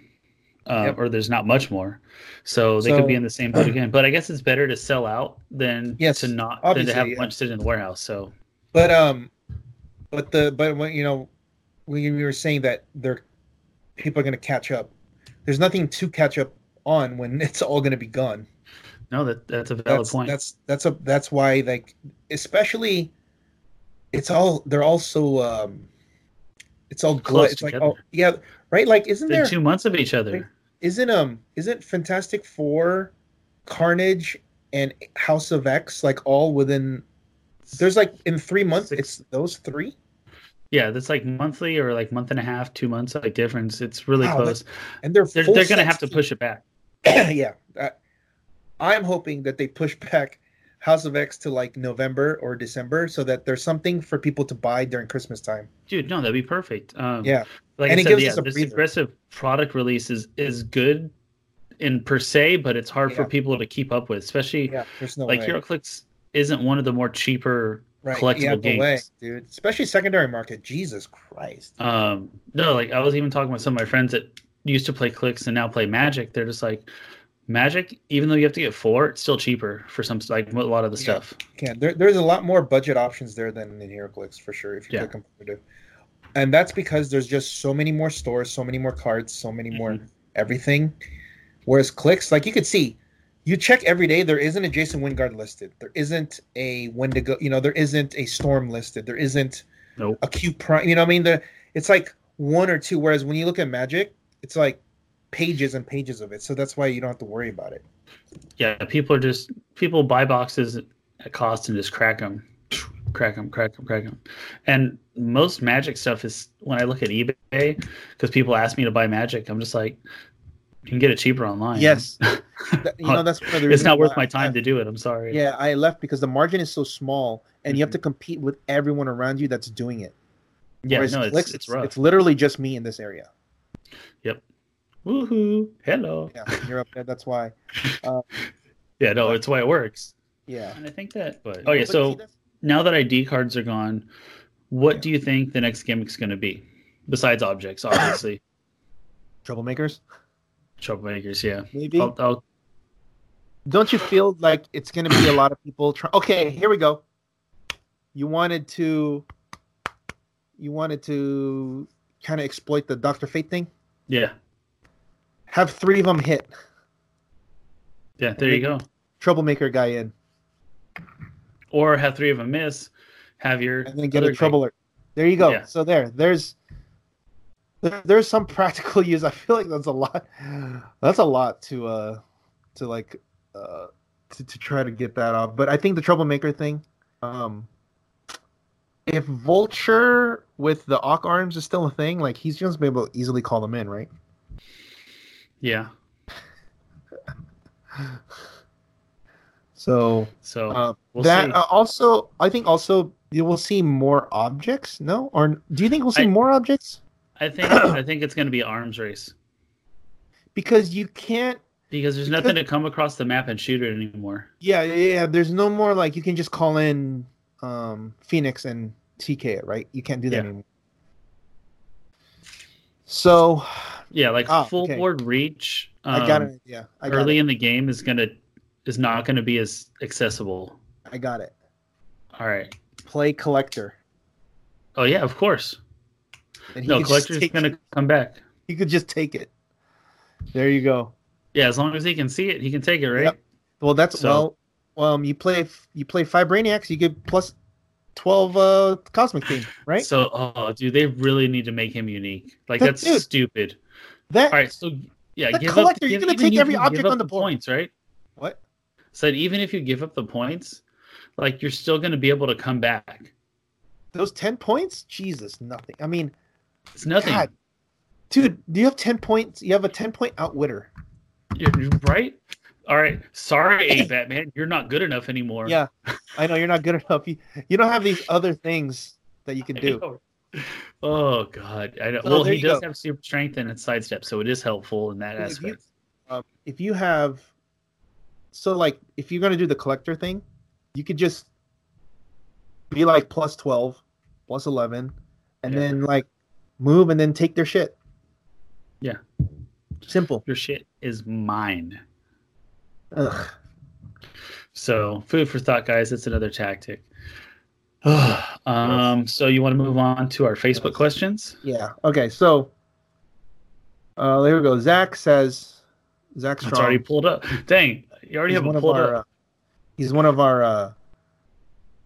A: uh,
B: Yep.
A: or there's not much more. So they
B: So-
A: could be in the same boat again. But I guess it's better to sell out than
B: Yes,
A: to not than to have a
B: yeah.
A: bunch sit in the warehouse. So
B: But um, but the but when you know when you were saying that they're people are going to catch up, there's nothing to catch up on when it's all going to be gone.
A: no, that that's a valid
B: That's
A: point.
B: that's that's a that's why like especially it's all they're all so um it's all.
A: Close
B: It's like
A: together.
B: oh yeah right like isn't
A: Within
B: there
A: two months of each other.
B: Wait. isn't um isn't Fantastic Four, Carnage, and House of X like all within? There's like in three months.
A: Six-
B: It's those three.
A: Yeah, that's like monthly or like month and a half, two months like difference. It's really
B: Wow,
A: close.
B: and they're
A: They're, they're gonna have to push it back.
B: yeah, uh, I'm hoping that they push back House of X to like November or December, so that there's something for people to buy during Christmas time.
A: Dude, no, that'd be perfect. Um,
B: Yeah,
A: like
B: And
A: I
B: it
A: said,
B: gives
A: yeah,
B: us a
A: this
B: breather.
A: aggressive product release is is good in per se, but it's hard for people to keep up with, especially
B: yeah. There's no
A: like
B: way.
A: HeroClix isn't one of the more cheaper
B: right.
A: collectible
B: yeah,
A: games.
B: way, dude. Especially secondary market. Jesus Christ.
A: Um, no, like I was even talking with some of my friends that used to play clicks and now play Magic. They're just like Magic, even though you have to get four, it's still cheaper for some like a lot of the
B: Yeah.
A: stuff.
B: yeah there, there's a lot more budget options there than in HeroClix for sure if you
A: Yeah.
B: play competitive and that's because there's just so many more stores so many more cards so many more
A: Mhm.
B: everything whereas clicks like you could see you check every day there isn't a Jason Wyngarde listed there isn't a wendigo you know there isn't a storm listed there isn't
A: Nope.
B: a q prime you know what i mean the it's like one or two whereas when you look at magic it's like pages and pages of it so that's why you don't have to worry about it
A: Yeah, people are just people buy boxes at cost and just crack them, crack them, crack them, crack them. And most Magic stuff is when I look at eBay because people ask me to buy Magic, I'm just like, you can get it cheaper online.
B: yes you know that's one of the
A: it's not worth my
B: I-
A: time to do it. I'm sorry.
B: Yeah, I left because the margin is so small, and you have to mm-hmm. compete with everyone around you that's doing it.
A: yeah,
B: Whereas
A: no, it's
B: Clicks,
A: it's rough.
B: It's literally just me in this area.
A: Woohoo! Hello.
B: Yeah, you're up there. That's why.
A: Uh, yeah, no, it's why it works.
B: Yeah.
A: And I think that. But oh, oh, okay,
B: But
A: so
B: that's-
A: now that ID cards are gone, what
B: Yeah.
A: do you think the next gimmick's going to be? Besides objects, obviously.
B: troublemakers,
A: Troublemakers, yeah.
B: maybe.
A: I'll, I'll,
B: Don't you feel like it's going to be a lot of people? Try- okay, here we go. You wanted to. You wanted to kind of exploit the Doctor Fate thing.
A: Yeah.
B: Have three of them hit.
A: Yeah, there you go.
B: Troublemaker guy in,
A: Or have three of them miss. Have your
B: and then get a
A: guy-
B: troubler. There you go.
A: Yeah.
B: So there, there's there's some practical use. I feel like that's a lot. That's a lot to uh to like uh to, to try to get that off. But I think the troublemaker thing, um, if Vulture with the Awk arms is still a thing, like he's just be able to easily call them in, right?
A: Yeah.
B: So
A: So
B: uh,
A: we'll
B: that
A: see.
B: uh, also, I think also you will see more objects. No, or do you think we'll see
A: I-
B: more objects?
A: I think I think it's going to be arms race
B: Because you can't
A: because there's
B: Because-
A: nothing to come across the map and shoot it anymore.
B: Yeah, yeah, yeah. There's no more like you can just call in um Phoenix and TK it, right? You can't do that
A: Yeah.
B: anymore. So
A: Yeah, like
B: Ah,
A: full
B: okay.
A: board reach. Um,
B: I got it. Yeah, I got
A: early
B: it.
A: in the game is gonna is not gonna be as accessible.
B: I got it.
A: All right.
B: Play collector.
A: Oh yeah, of course. No, collector's gonna come back.
B: He could just take it. There you go.
A: Yeah, as long as he can see it, he can take it, right?
B: Yep. Well, that's
A: So-
B: well. Um, you play you play five brainiacs. You get plus twelve uh cosmic team, right?
A: So, oh, dude, they really need to make him unique. Like
B: That-
A: that's
B: dude.
A: stupid.
B: that
A: All right, so yeah,
B: The
A: give
B: collector,
A: up.
B: you're gonna take every object on the board.
A: points, right?
B: what?
A: Said even if you give up the points, like you're still gonna be able to come back.
B: Those ten points? Jesus, nothing. I mean,
A: It's nothing.
B: God. dude, do you have ten points? You have a ten point outwitter.
A: You're right. All right. Sorry, Batman. You're not good enough anymore.
B: Yeah, I know you're not good enough. You, you don't have these other things that you can do.
A: Oh God. I know.
B: So
A: well, he does
B: go.
A: have super strength and it's sidestep, so it is helpful in that
B: If you-
A: aspect.
B: Um, if you have, so like if you're gonna do the collector thing, you could just be like plus twelve, plus eleven, and
A: Yeah.
B: then like move and then take their shit.
A: Yeah.
B: Simple.
A: Your shit is mine.
B: Ugh.
A: So, food for thought, guys. It's another tactic. um, so you want to move on to our Facebook questions?
B: Yeah. Okay. So, uh, there we go. Zach says, Zach
A: It's
B: Strong.
A: already pulled up. Dang, you already have
B: one
A: pulled
B: our,
A: up.
B: uh, he's one of our uh,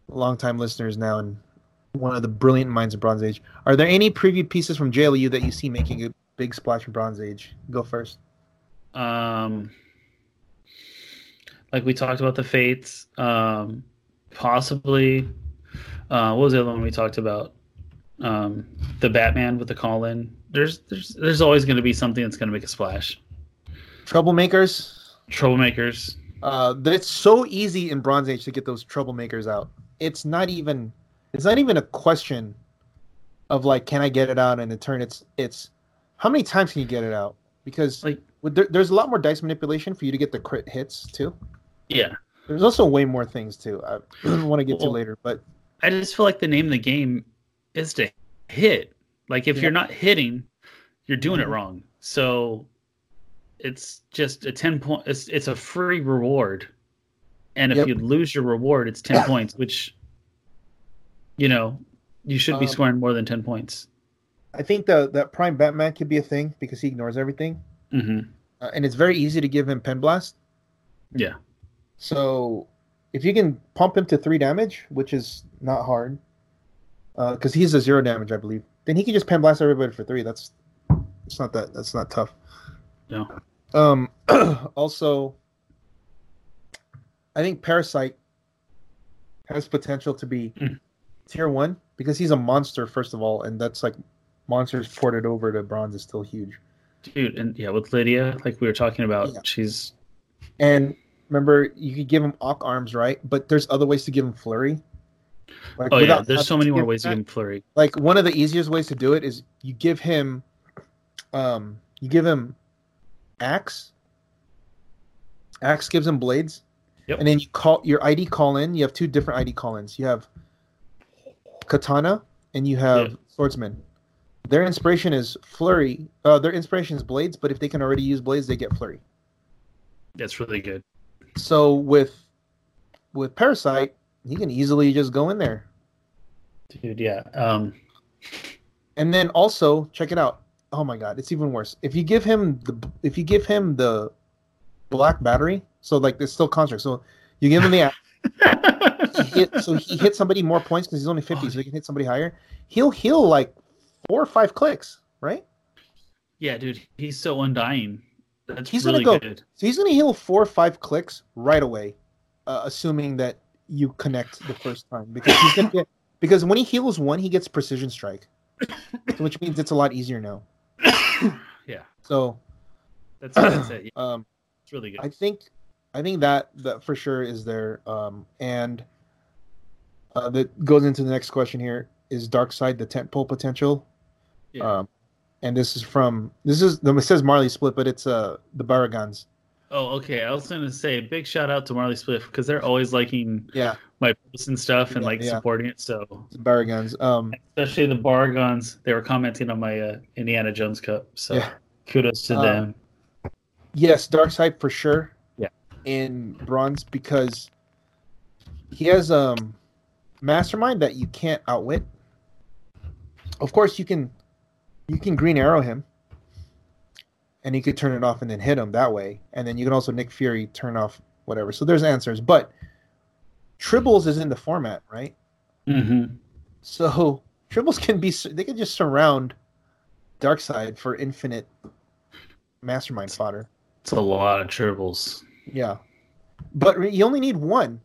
B: longtime listeners now, and one of the brilliant minds of Bronze Age. Are there any preview pieces from JLU that you see making a big splash in Bronze Age? Go first.
A: um like we talked about the fates um possibly uh what was the other one we talked about um the batman with the call in there's there's there's always going to be something that's going to make a splash
B: Troublemakers.
A: troublemakers
B: Uh, it's so easy in Bronze Age to get those troublemakers out. It's not even. It's not even a question of like, can I get it out in a turn? It's it's how many times can you get it out? Because
A: Like-
B: there, there's a lot more dice manipulation for you to get the crit hits too.
A: Yeah
B: There's also way more things too. I want to get to later, but
A: i just feel like the name of the game is to hit like if
B: Yeah.
A: you're not hitting you're doing it
B: Mhm.
A: wrong so it's just a 10 point it's, it's a free reward and if
B: Yep.
A: you lose your reward it's 10 points which you know you should be
B: Um,
A: scoring more than 10 points
B: I think the that Prime Batman could be a thing because he ignores everything,
A: hmm
B: uh, and it's very easy to give him Pen Blast.
A: yeah
B: So if you can pump him to three damage, which is not hard, because he's a zero damage, I believe, then he can just pen blast everybody for three. That's it's not that that's not tough.
A: no
B: Um, also, I think Parasite has potential to be
A: Mm.
B: tier one because he's a monster first of all, and that's like monsters ported over to bronze is still huge.
A: dude and yeah with lydia like we were talking about
B: Yeah.
A: she's
B: And remember, you could give him Ock arms, right? But there's other ways to give him flurry. Like,
A: oh yeah there's so many more ways to give him flurry
B: like one of the easiest ways to do it is you give him um you give him axe axe gives him blades
A: Yep.
B: and then you call your id call in you have two different id call ins you have katana and you have
A: Yeah.
B: swordsman their inspiration is flurry uh their inspiration is blades but if they can already use blades they get flurry
A: that's really good
B: so with with parasite he can easily just go in there
A: dude yeah um
B: And then also check it out. Oh my god, it's even worse. If you give him the if you give him the black battery, so like it's still construct. So you give him the he hit, so he hit somebody more points because he's only fifty, so he can hit somebody higher. He'll heal like four or five clicks, right?
A: yeah dude he's so undying that's
B: He's gonna go-
A: good
B: So he's gonna heal four or five clicks right away, uh, assuming that you connect the first time because he's gonna get because when he heals one, he gets precision strike, so which means it's a lot easier now.
A: yeah
B: So
A: that's, that's it yeah,
B: um,
A: it's really good
B: I think I think that that for sure is there. Um, and uh, that goes into the next question here: Is Darkseid the tentpole potential?
A: Yeah.
B: Um, and this is from this is the it says Marley Split, but it's uh the Baragons.
A: Oh, okay. I was gonna say a big shout out to Marley Spliff because they're always liking
B: Yeah,
A: my posts and stuff and
B: Yeah,
A: like
B: yeah.
A: supporting it. So
B: the Baragons. Um,
A: especially the Bargons, they were commenting on my uh, Indiana Jones Cup. So
B: Yeah.
A: kudos to
B: Um,
A: them.
B: yes, Darkseid for sure.
A: Yeah.
B: In bronze because he has um mastermind that you can't outwit. Of course, you can you can green arrow him, and you could turn it off and then hit him that way, and then you can also Nick Fury turn off whatever. So there's answers, but tribbles is in the format, right?
A: Mm-hmm.
B: So tribbles can be they can just surround Darkseid for infinite mastermind fodder.
A: It's a lot of tribbles.
B: Yeah, but you only need one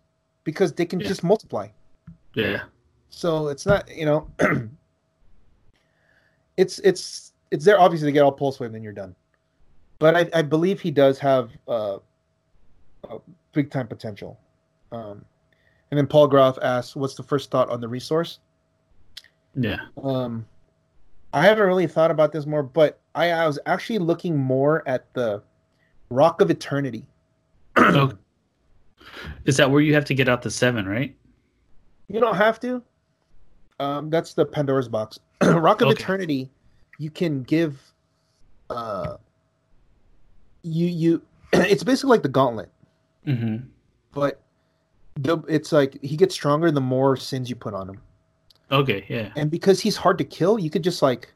B: because they can
A: Yeah.
B: just multiply.
A: Yeah.
B: So it's not you know, it's it's it's there obviously to get all pulse wave, then you're done. But I, I believe he does have uh, a big time potential. Um, and then Paul Groff asks, "What's the first thought on the resource?"
A: Yeah.
B: Um, I haven't really thought about this more, but I, I was actually looking more at the Rock of Eternity.
A: Okay. Is that where you have to get out the seven, right?
B: You don't have to. Um, that's the Pandora's box. Rock of
A: Okay.
B: Eternity, you can give uh, you you it's basically like the gauntlet,
A: Mm-hmm.
B: but the, it's like he gets stronger the more sins you put on him.
A: Okay, yeah.
B: and because he's hard to kill, you could just like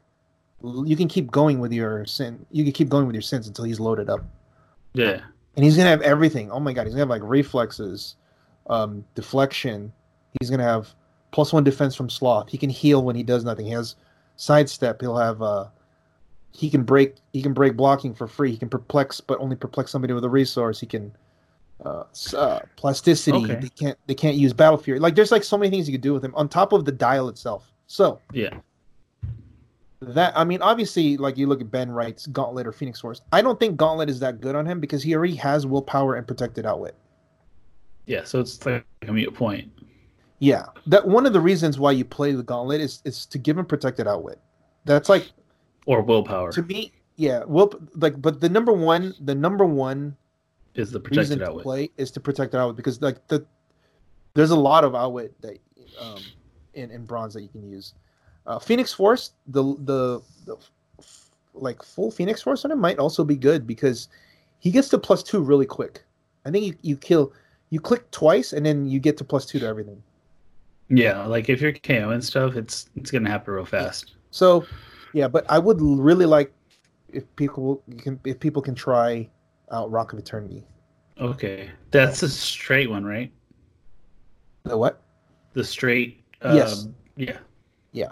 B: you can keep going with your sin. You can keep going with your sins until he's loaded up,
A: Yeah.
B: and he's gonna have everything. Oh my god, he's gonna have like reflexes, um, deflection. He's gonna have plus one defense from sloth. He can heal when he does nothing. He has sidestep. He'll have uh, he can break. He can break blocking for free. He can perplex, but only perplex somebody with a resource. He can. Uh, uh, plasticity.
A: Okay.
B: They can't. They can't use battle fury. Like there's like so many things you could do with him on top of the dial itself. So
A: Yeah.
B: that I mean, obviously, like you look at Ben Wright's Gauntlet or Phoenix Force. I don't think Gauntlet is that good on him because he already has willpower and protected outwit.
A: Yeah. So it's like a mute point.
B: Yeah, that one of the reasons why you play the Gauntlet is is to give him protected outwit. That's like
A: Or willpower
B: to me, yeah. Well, like, but the number one, the number one
A: is the
B: reason
A: protected
B: to
A: outwit.
B: play is to protect it outwit because like the there's a lot of outwit that um in in bronze that you can use. Uh, Phoenix Force, the the the f- like full Phoenix Force on him might also be good because he gets to plus two really quick. I think you, you kill you click twice and then you get to plus two to everything.
A: Yeah, like if you're KO and stuff, it's it's gonna happen real fast.
B: So yeah, but I would really like if people can if people can try out Rock of Eternity.
A: Okay, that's a straight one, right?
B: The what?
A: The straight. Um,
B: Yes.
A: Yeah.
B: Yeah.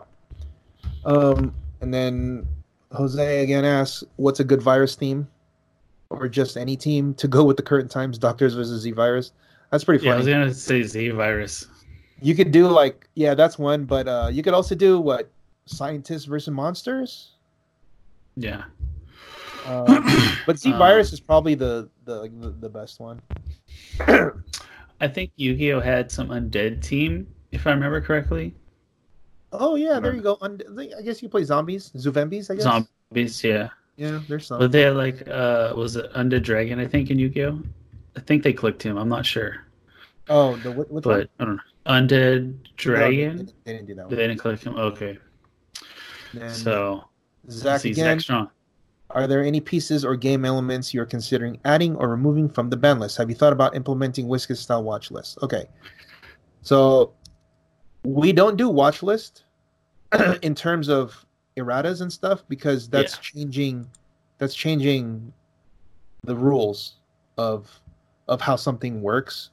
B: Um, and then Jose again asks, "What's a good virus theme, or just any team to go with the current times? Doctors versus Z virus. That's pretty
A: Yeah, I was gonna say Z virus.
B: You could do like, yeah, that's one, but uh, you could also do what scientists versus monsters.
A: Yeah.
B: Um, but Z
A: Um,
B: virus is probably the the the, the best one.
A: I think Yu-Gi-Oh had some undead team, if I remember correctly.
B: Oh yeah, there you go. Und- I guess you play zombies, Zuvembis. I guess.
A: Zombies, yeah.
B: Yeah, there's some.
A: But they had like uh was it Undead Dragon, I think, in Yu-Gi-Oh? I think they clicked him, I'm not sure.
B: oh, the what? what
A: But I don't know. Undead Dragon?
B: they, they didn't do that One.
A: They didn't click him. Okay. So
B: Zach again.
A: Zach Strong.
B: Are there any pieces or game elements you're considering adding or removing from the ban list? Have you thought about implementing WizKids style watch list? Okay. So we don't do watch list in terms of erratas and stuff because that's
A: Yeah.
B: changing that's changing the rules of of how something works,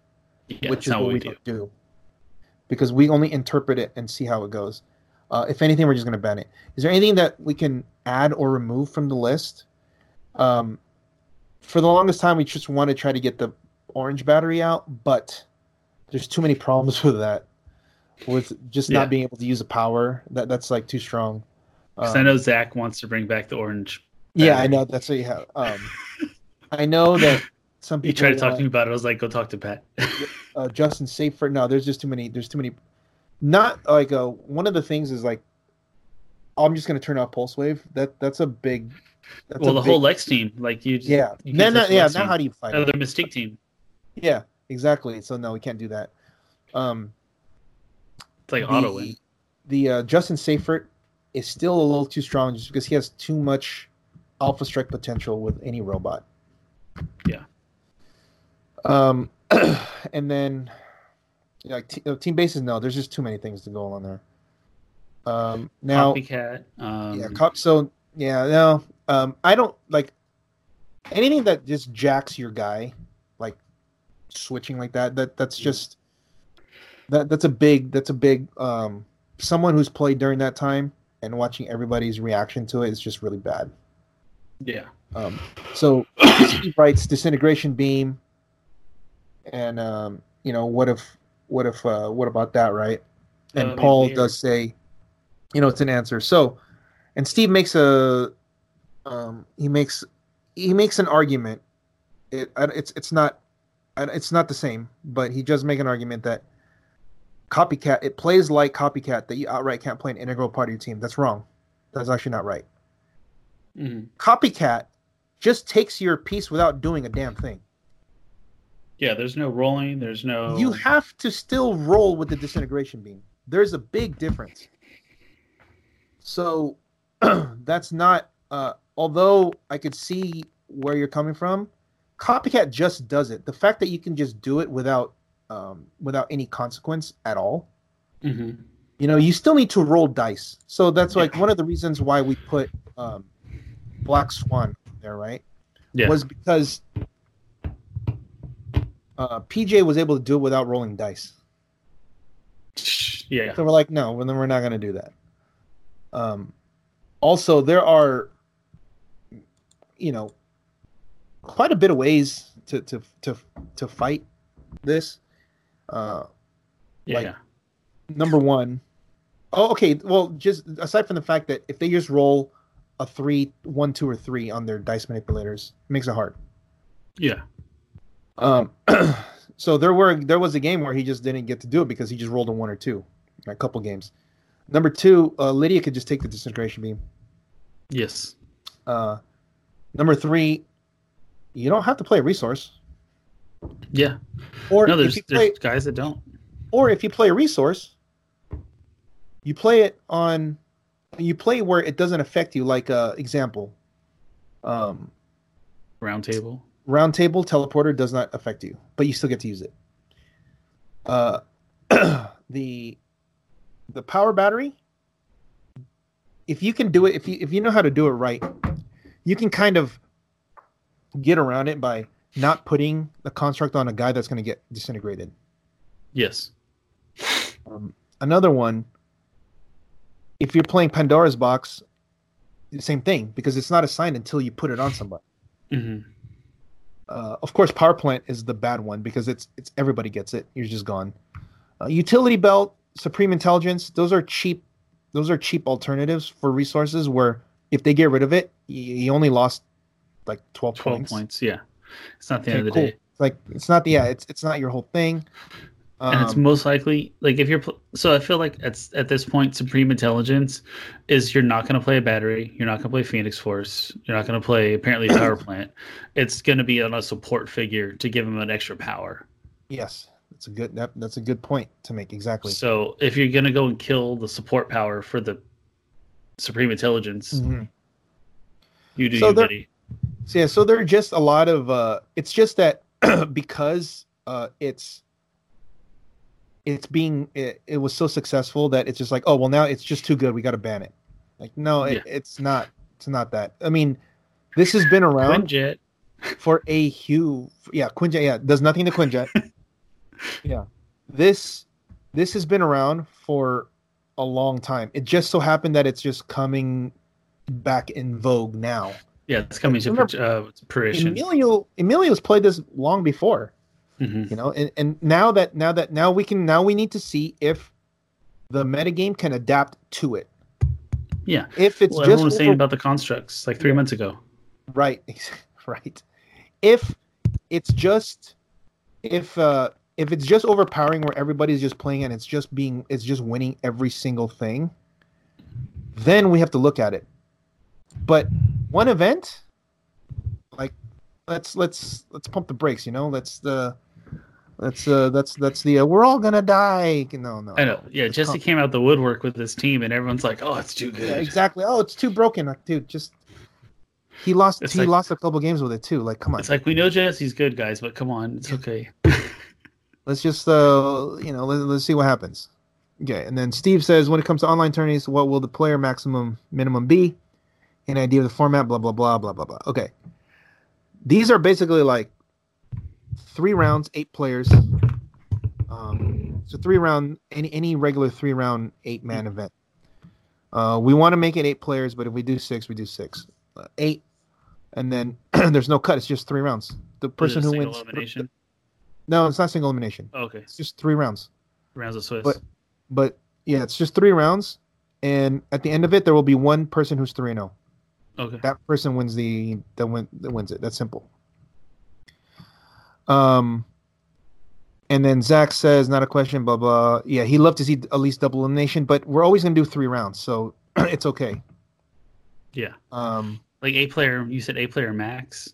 A: Yeah,
B: which is what
A: what
B: we,
A: we do.
B: do. Because we only interpret it and see how it goes. Uh, if anything, we're just going to ban it. Is there anything that we can add or remove from the list? Um, for the longest time, we just want to try to get the orange battery out, but there's too many problems with that. With just
A: Yeah.
B: not being able to use a power, that that's like too strong.
A: 'Cause
B: Um,
A: I know Zach wants to bring back the orange.
B: yeah, I know that's what you have. Um, I know that some
A: He
B: people
A: tried to talk to me about it. I was like, go talk to Pat.
B: uh, Justin Safer. No, there's just too many. There's too many. Not like uh, one of the things is like, I'm just gonna turn off Pulse Wave. That that's a big. That's
A: well,
B: a
A: the
B: big-
A: whole Lex team, like you, just,
B: Yeah.
A: you
B: No,
A: can't
B: no, yeah.
A: Lex
B: Now
A: team.
B: how do you fight? It?
A: Mystique team.
B: Yeah, exactly. So no, we can't do that. Um,
A: It's like
B: the,
A: auto win.
B: The uh, Justin Seifert is still a little too strong just because he has too much alpha strike potential with any robot.
A: Yeah.
B: Um, and then like t- team bases, no, there's just too many things to go on there. Um, now,
A: Copycat. Um,
B: yeah, cop. So yeah, no, um, I don't like anything that just jacks your guy, like switching like that. That that's just that that's a big that's a big um someone who's played during that time and watching everybody's reaction to it is just really bad.
A: yeah.
B: Um, so Steve writes disintegration beam, and um, you know what if what if uh, what about that right? And Paul
A: weird.
B: does say, you know, it's an answer. So, and Steve makes a um, he makes he makes an argument. It it's it's not it's not the same, but he does make an argument that copycat it plays like copycat that you outright can't play an integral part of your team. That's wrong. That's actually not right
A: Mhm.
B: copycat just takes your piece without doing a damn thing.
A: Yeah, there's no rolling. There's no.
B: You have to still roll with the disintegration beam. There's a big difference. So that's not uh although I could see where you're coming from. Copycat just does it. The fact that you can just do it without um, without any consequence at all.
A: Mm-hmm.
B: You know, you still need to roll dice. So that's like one of the reasons why we put um, Black Swan there, right?
A: Yeah.
B: Was because uh, PJ was able to do it without rolling dice.
A: Yeah.
B: So we're like, no, well, then we're not going to do that. Um, also, there are, you know, quite a bit of ways to to to to fight this. Uh,
A: Yeah.
B: like- number one, oh, okay. Well, just aside from the fact that if they just roll a three, one, two, or three on their dice manipulators, it makes it hard.
A: yeah.
B: Um, so there were there was a game where he just didn't get to do it because he just rolled a one or two, a couple games. Number two, uh, Lydia could just take the disintegration beam.
A: Yes.
B: Uh, number three, you don't have to play a resource,
A: Yeah.
B: or
A: No, there's
B: play,
A: there's guys that don't.
B: or if you play a resource, you play it on, you play where it doesn't affect you. Like uh, example, um,
A: Round table.
B: Round table teleporter does not affect you, but you still get to use it. Uh, the the power battery, if you can do it, if you if you know how to do it right, you can kind of get around it by not putting the construct on a guy that's going to get disintegrated.
A: Yes.
B: Um, another one, if you're playing Pandora's box, the same thing because it's not assigned until you put it on somebody.
A: hmm
B: Uh, of course, power plant is the bad one because it's it's everybody gets it. You're just gone. Uh, utility belt, supreme intelligence. Those are cheap. Those are cheap alternatives for resources. Where if they get rid of it, you, you only lost like twelve,
A: 12
B: points.
A: points. Yeah. It's not the
B: Okay,
A: end of the
B: cool.
A: day.
B: It's like it's not the yeah. It's it's not your whole thing. Um,
A: and it's most likely like if you're pl- so i feel like at, at this point supreme intelligence is you're not going to play a battery you're not going to play phoenix force you're not going to play apparently a power plant it's going to be on a support figure to give them an extra power
B: yes, that's a good that, that's a good point to make. Exactly.
A: so if you're going to go and kill the support power for the supreme intelligence
B: Mhm.
A: you do
B: So
A: you
B: there-
A: buddy
B: So yeah, so there are just a lot of uh it's just that because uh it's it's being it, it was so successful that it's just like, oh well now it's just too good, we gotta ban it. Like no, it, it's not it's not that. I mean, this has been around
A: Quinjet.
B: for a huge yeah, Quinjet, yeah, does nothing to Quinjet. yeah. This this has been around for a long time. It just so happened that it's just coming back in vogue now.
A: yeah it's coming to uh, fruition
B: Emilio Emilio's played this long before,
A: Mhm.
B: you know, and, and now that now that now we can now we need to see if the metagame can adapt to it.
A: yeah
B: If it's
A: well,
B: just
A: everyone was saying about the constructs like three months ago
B: right, right. If it's just if uh if it's just overpowering where everybody's just playing and it's just being it's just winning every single thing, then we have to look at it. But one event, like let's let's let's pump the brakes, you know. Let's the that's uh that's that's the uh, we're all gonna die. No, no.
A: i know yeah
B: It's
A: jesse came out the woodwork with this team and everyone's like oh it's too good
B: Yeah, exactly. Oh, it's too broken, Like, dude. Just he lost.
A: It's
B: he
A: like-
B: lost a couple games with it too. Like, come on.
A: It's like we know Jesse's good, guys, but come on, it's okay.
B: let's just uh you know let, let's see what happens okay and then steve says when it comes to online tourneys what will the player maximum minimum be an idea of the format blah blah blah blah blah blah okay these are basically like three rounds eight players um so three round any any regular three round eight man event uh we want to make it eight players but if we do six we do six uh, eight and then there's no cut it's just three rounds the person who wins
A: elimination.
B: no it's not single elimination
A: Okay,
B: it's just three rounds.
A: rounds of Swiss.
B: But- But yeah, it's just three rounds, and at the end of it, there will be one person who's three zero.
A: okay,
B: That person wins the that win that wins it. That's simple. Um, and then Zach says, not a question, blah blah. Yeah, he loved to see at least double elimination, but we're always gonna do three rounds, so it's okay.
A: yeah,
B: Um,
A: like a player. You said a player max.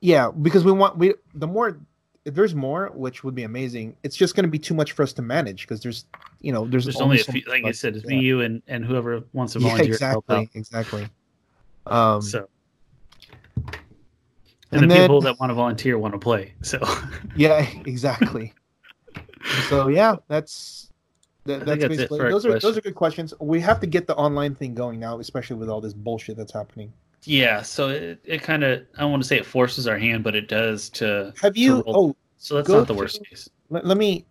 B: yeah, because we want we the more if there's more, which would be amazing. It's just gonna be too much for us to manage because there's you know there's,
A: There's only a few. Like I said, it's
B: Yeah.
A: me, you, and and whoever wants to
B: Yeah,
A: volunteer. to help
B: exactly,
A: out.
B: exactly. Um,
A: So And,
B: And
A: the
B: then-
A: people that want to volunteer want to play. So
B: Yeah, exactly. so yeah, that's that, that's
A: that's
B: basically those are those are good questions. We have to get the online thing going now, especially with all this bullshit that's happening.
A: yeah, so it, it kind of I don't want to say it forces our hand, but it does to.
B: Have you?
A: to
B: Oh,
A: so that's not the
B: to-
A: worst case.
B: let, let me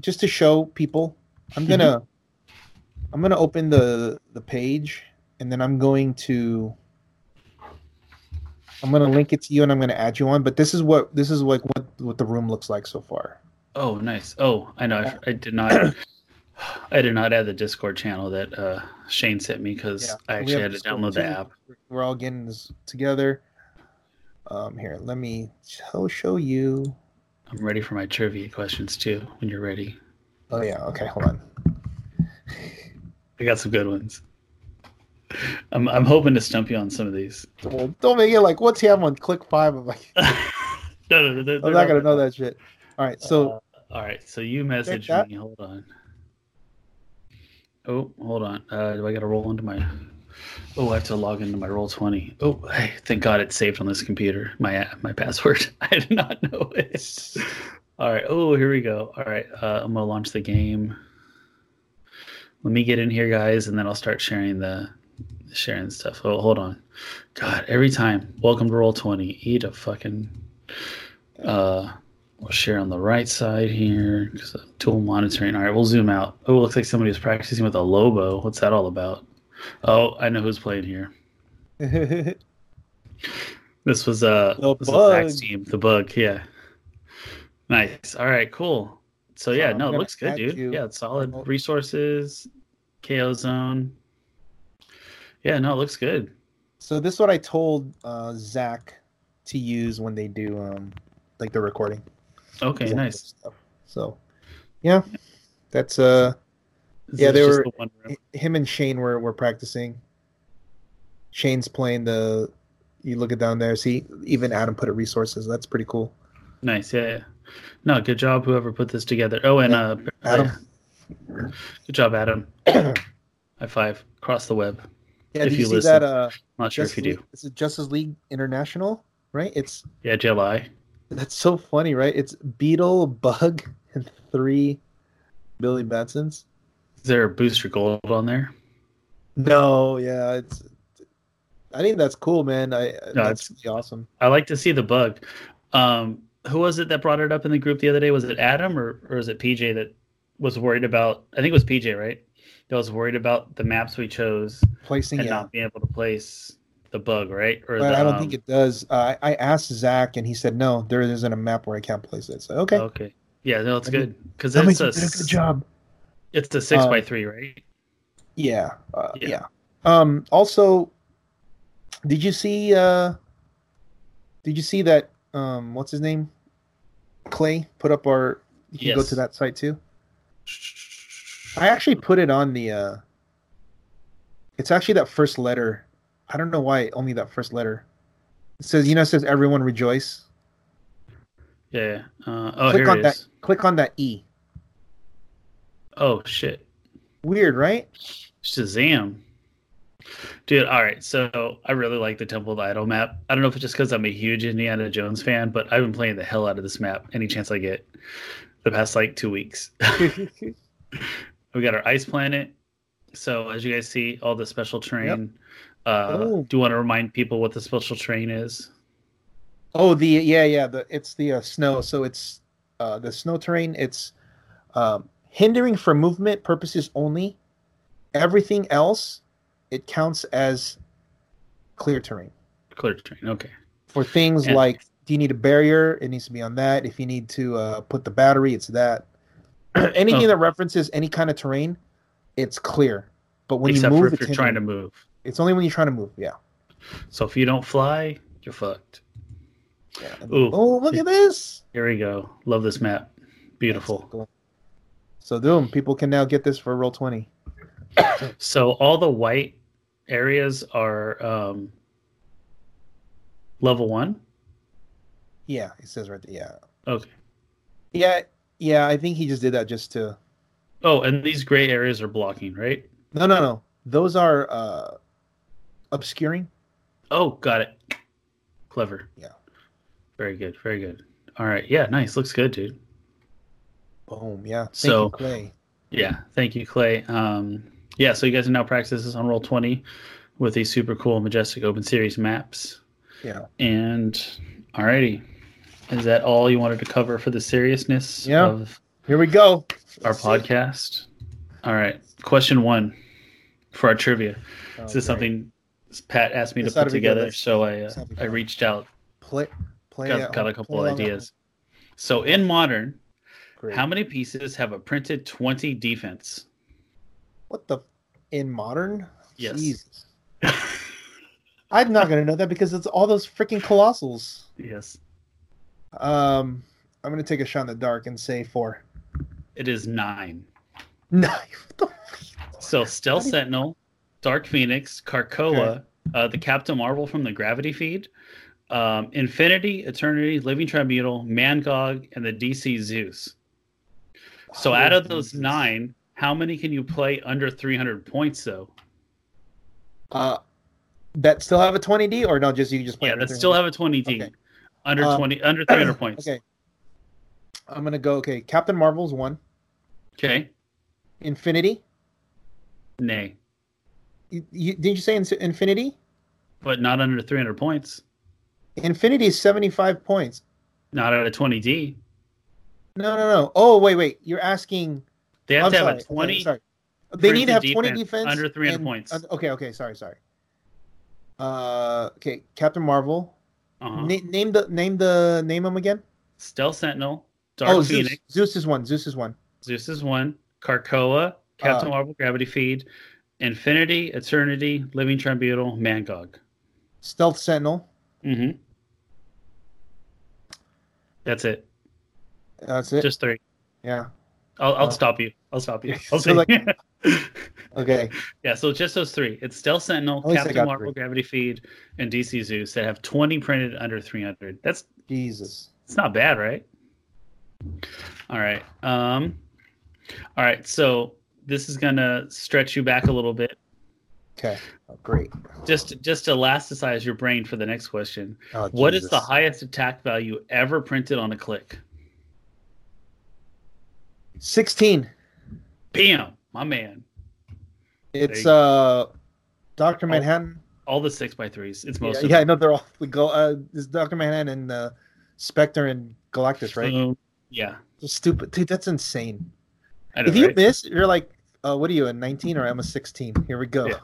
B: just to show people. I'm
A: Mm-hmm.
B: gonna I'm gonna open the the page and then I'm going to I'm gonna link it to you and I'm gonna add you on. But this is what this is like what what the room looks like so far.
A: Oh, nice. Oh, I know. I, I did not. I did not add the Discord channel that uh, Shane sent me because
B: Yeah,
A: I actually had to
B: Discord
A: download the app.
B: We're all getting this together. Um, here, let me show show you.
A: I'm ready for my trivia questions too. When you're ready,
B: Oh yeah, okay, hold on.
A: I got some good ones. I'm I'm hoping to stump you on some of these.
B: Well, don't make it like what's he have on click five. I'm like,
A: no, no, no, they're-
B: I'm
A: they're
B: not gonna know that shit. All right, so
A: Uh, all right, so you
B: message
A: me. Hold on. Oh, hold on. Uh, do I got to roll into my? Oh, I have to log into my roll twenty. Oh, hey, thank God it's saved on this computer. My my password. I did not know it. All right. Oh, here we go. All right. Uh, I'm gonna launch the game. Let me get in here, guys, and then I'll start sharing the sharing stuff. Oh, hold on. God, every time. Welcome to roll twenty. Eat a fucking. Uh, we'll share on the right side here because tool monitoring. All right, we'll zoom out. Oh, it looks like somebody was practicing with a Lobo. What's that all about? Oh, I know who's playing here. This was uh
B: The
A: this was team, the bug. Yeah, nice. All right, cool. So yeah, no, it looks good, dude.
B: you.
A: Yeah, it's solid resources, KO zone. Yeah, no, it looks good.
B: so this is what I told uh, Zach to use when they do um like the recording.
A: Okay, nice.
B: stuff. So yeah, that's uh
A: Is
B: Yeah, they were-
A: the one
B: him and Shane were were practicing. Shane's playing the. You look it down there. See, even Adam put it resources. That's pretty cool.
A: Nice, yeah, yeah. No, good job, whoever put this together. Oh, and uh,
B: Adam.
A: good job, Adam. High five across the web.
B: Yeah,
A: If you
B: you, see
A: listen.
B: that? Uh, I'm
A: Not sure if
B: Justice
A: you do.
B: League, this is Justice League International, right? It's
A: Yeah, July.
B: that's so funny, right? It's Beetle, Bug, and three Billy Batsons.
A: Is there a booster gold on there?
B: No, yeah, it's. I think that's cool, man. I that's really awesome.
A: I like to see the bug. Um, who was it that brought it up in the group the other day? Was it Adam or, or was it PJ that was worried about? I think it was PJ, right? That was worried about the maps we chose
B: Placing,
A: and
B: yeah.
A: not being able to place the bug, right? Or
B: But
A: the,
B: I don't
A: um,
B: think it does. Uh, I I asked Zach, and he said no, there isn't a map where I can't place it. So okay,
A: Okay. Yeah, no, it's
B: I
A: good because it's a,
B: a good job.
A: It's a six
B: Um,
A: by three, right?
B: Yeah, uh,
A: Yeah.
B: yeah. Um. Also, did you see? uh Did you see that? Um. What's his name? Clay put up our. You can go to that site too. I actually put it on the. uh It's actually that first letter. I don't know why only that first letter. It says, you know, it says everyone rejoice.
A: Yeah. Uh, oh,
B: Click
A: here
B: on
A: it
B: that.
A: is.
B: Click on that E.
A: Oh shit.
B: Weird, right?
A: Shazam. Dude, all right. So I really like the Temple of Idol map. I don't know if it's just because I'm a huge Indiana Jones fan, but I've been playing the hell out of this map any chance I get the past like two weeks. we got our ice planet. So as you guys see, all the special terrain. Uh,
B: Oh.
A: Do you want to remind people what the special terrain is?
B: Oh, the yeah, yeah. The it's the uh, snow. So it's uh, the snow terrain. It's um, hindering for movement purposes only. Everything else, it counts as clear terrain.
A: Clear terrain. Okay.
B: For things
A: And-
B: like, do you need a barrier? It needs to be on that. If you need to uh, put the battery, it's that. Anything
A: Oh.
B: that references any kind of terrain, it's clear. But when
A: Except
B: you
A: for
B: move,
A: if you're trying to move.
B: It's only when you're trying to move. Yeah.
A: So if you don't fly, you're fucked.
B: yeah.
A: Ooh.
B: Oh, look at this.
A: Here we go. Love this map. Beautiful.
B: So, doom. People can now get this for roll twenty.
A: So all the white areas are um, level one.
B: Yeah, it says right there. Yeah.
A: Okay.
B: Yeah, yeah. I think he just did that just to.
A: Oh, and these gray areas are blocking, right?
B: No, no, no. Those are uh obscuring.
A: Oh, got it. Clever.
B: Yeah.
A: Very good. Very good. All right. Yeah. Nice. Looks good, dude.
B: Boom. Yeah. Thank
A: So-
B: you, Clay.
A: Yeah. Thank you, Clay. Um, yeah. So you guys are now practice this on roll twenty with these super cool Majestix open series maps.
B: Yeah.
A: And alrighty. Is that all you wanted to cover for the seriousness
B: Yeah.
A: of
B: Here we go.
A: our podcast? All right. Question one for our trivia.
B: Oh,
A: this is
B: great.
A: something Pat asked me
B: This
A: to put together, so I uh,
B: let's
A: I reached out,
B: play. Play.
A: got, got a couple ideas. So in modern.
B: Great.
A: how many pieces have a printed twenty defense?
B: What the? In modern?
A: Yes.
B: I'm not gonna know that because it's all those freaking colossals.
A: yes,
B: Um, I'm gonna take a shot in the dark and say four.
A: it is nine.
B: No. What the f-
A: So Stealth Sentinel, Dark Phoenix, Carcoa, uh, the Captain Marvel from the Gravity feed, um, Infinity, Eternity, Living Tribunal, Mangog, and the DC Zeus. So
B: Oh,
A: out of those nine, how many can you play under 300 points though?
B: Uh, that still have a 20D or no? Just you just play.
A: Yeah, that still have a 20D.
B: Okay.
A: Under
B: Um,
A: 20 under 300 points.
B: Okay. I'm gonna go. Okay, Captain Marvel's one.
A: Okay.
B: Infinity.
A: Nay.
B: You, you, didn't you say in, Infinity?
A: But not under 300 points.
B: Infinity is 75 points.
A: Not out of 20D.
B: No, no, no. Oh, wait, wait. You're asking.
A: They have
B: I'm
A: to have a 20
B: Okay, sorry. They need to have
A: printed
B: 20
A: defense
B: defense
A: under 300
B: and-
A: points.
B: uh, okay, okay. Sorry, sorry. Uh, okay. Captain Marvel.
A: Uh-huh.
B: Na- name the name the name them again.
A: Stealth Sentinel, Dark
B: oh,
A: Phoenix,
B: Zeus. Zeus is one. Zeus is one.
A: Zeus is one, Carcoa, Captain
B: Uh,
A: Marvel, Gravity Feed, Infinity, Eternity, Living Tribunal, Mangog.
B: Stealth Sentinel.
A: Mm-hmm. That's it.
B: That's it.
A: Just three.
B: yeah.
A: I'll, I'll
B: Uh,
A: stop you. I'll stop you.
B: So like- Okay.
A: yeah, so just those three. It's Stealth Sentinel,
B: At least I
A: Captain Marvel,
B: three.
A: Gravity Feed, and DC Zeus that have 20 printed under 300. That's
B: Jesus.
A: it's not bad, right? All right. Um all right, so this is gonna stretch you back a little bit.
B: Okay. Oh, great.
A: Just just to elasticize your brain for the next question.
B: Oh,
A: What is the highest attack value ever printed on a click?
B: 16.
A: Bam, my man.
B: It's uh Dr. Manhattan.
A: All the six by threes. It's
B: Yeah,
A: most
B: yeah, I know they're all the go uh it's Dr. Manhattan and uh Spectre and Galactus, right?
A: So, yeah.
B: Just stupid. Dude, that's insane.
A: Know,
B: if you
A: right?
B: miss, you're like uh what are you, a 19 or I'm a 16? Here we go.
A: Yeah.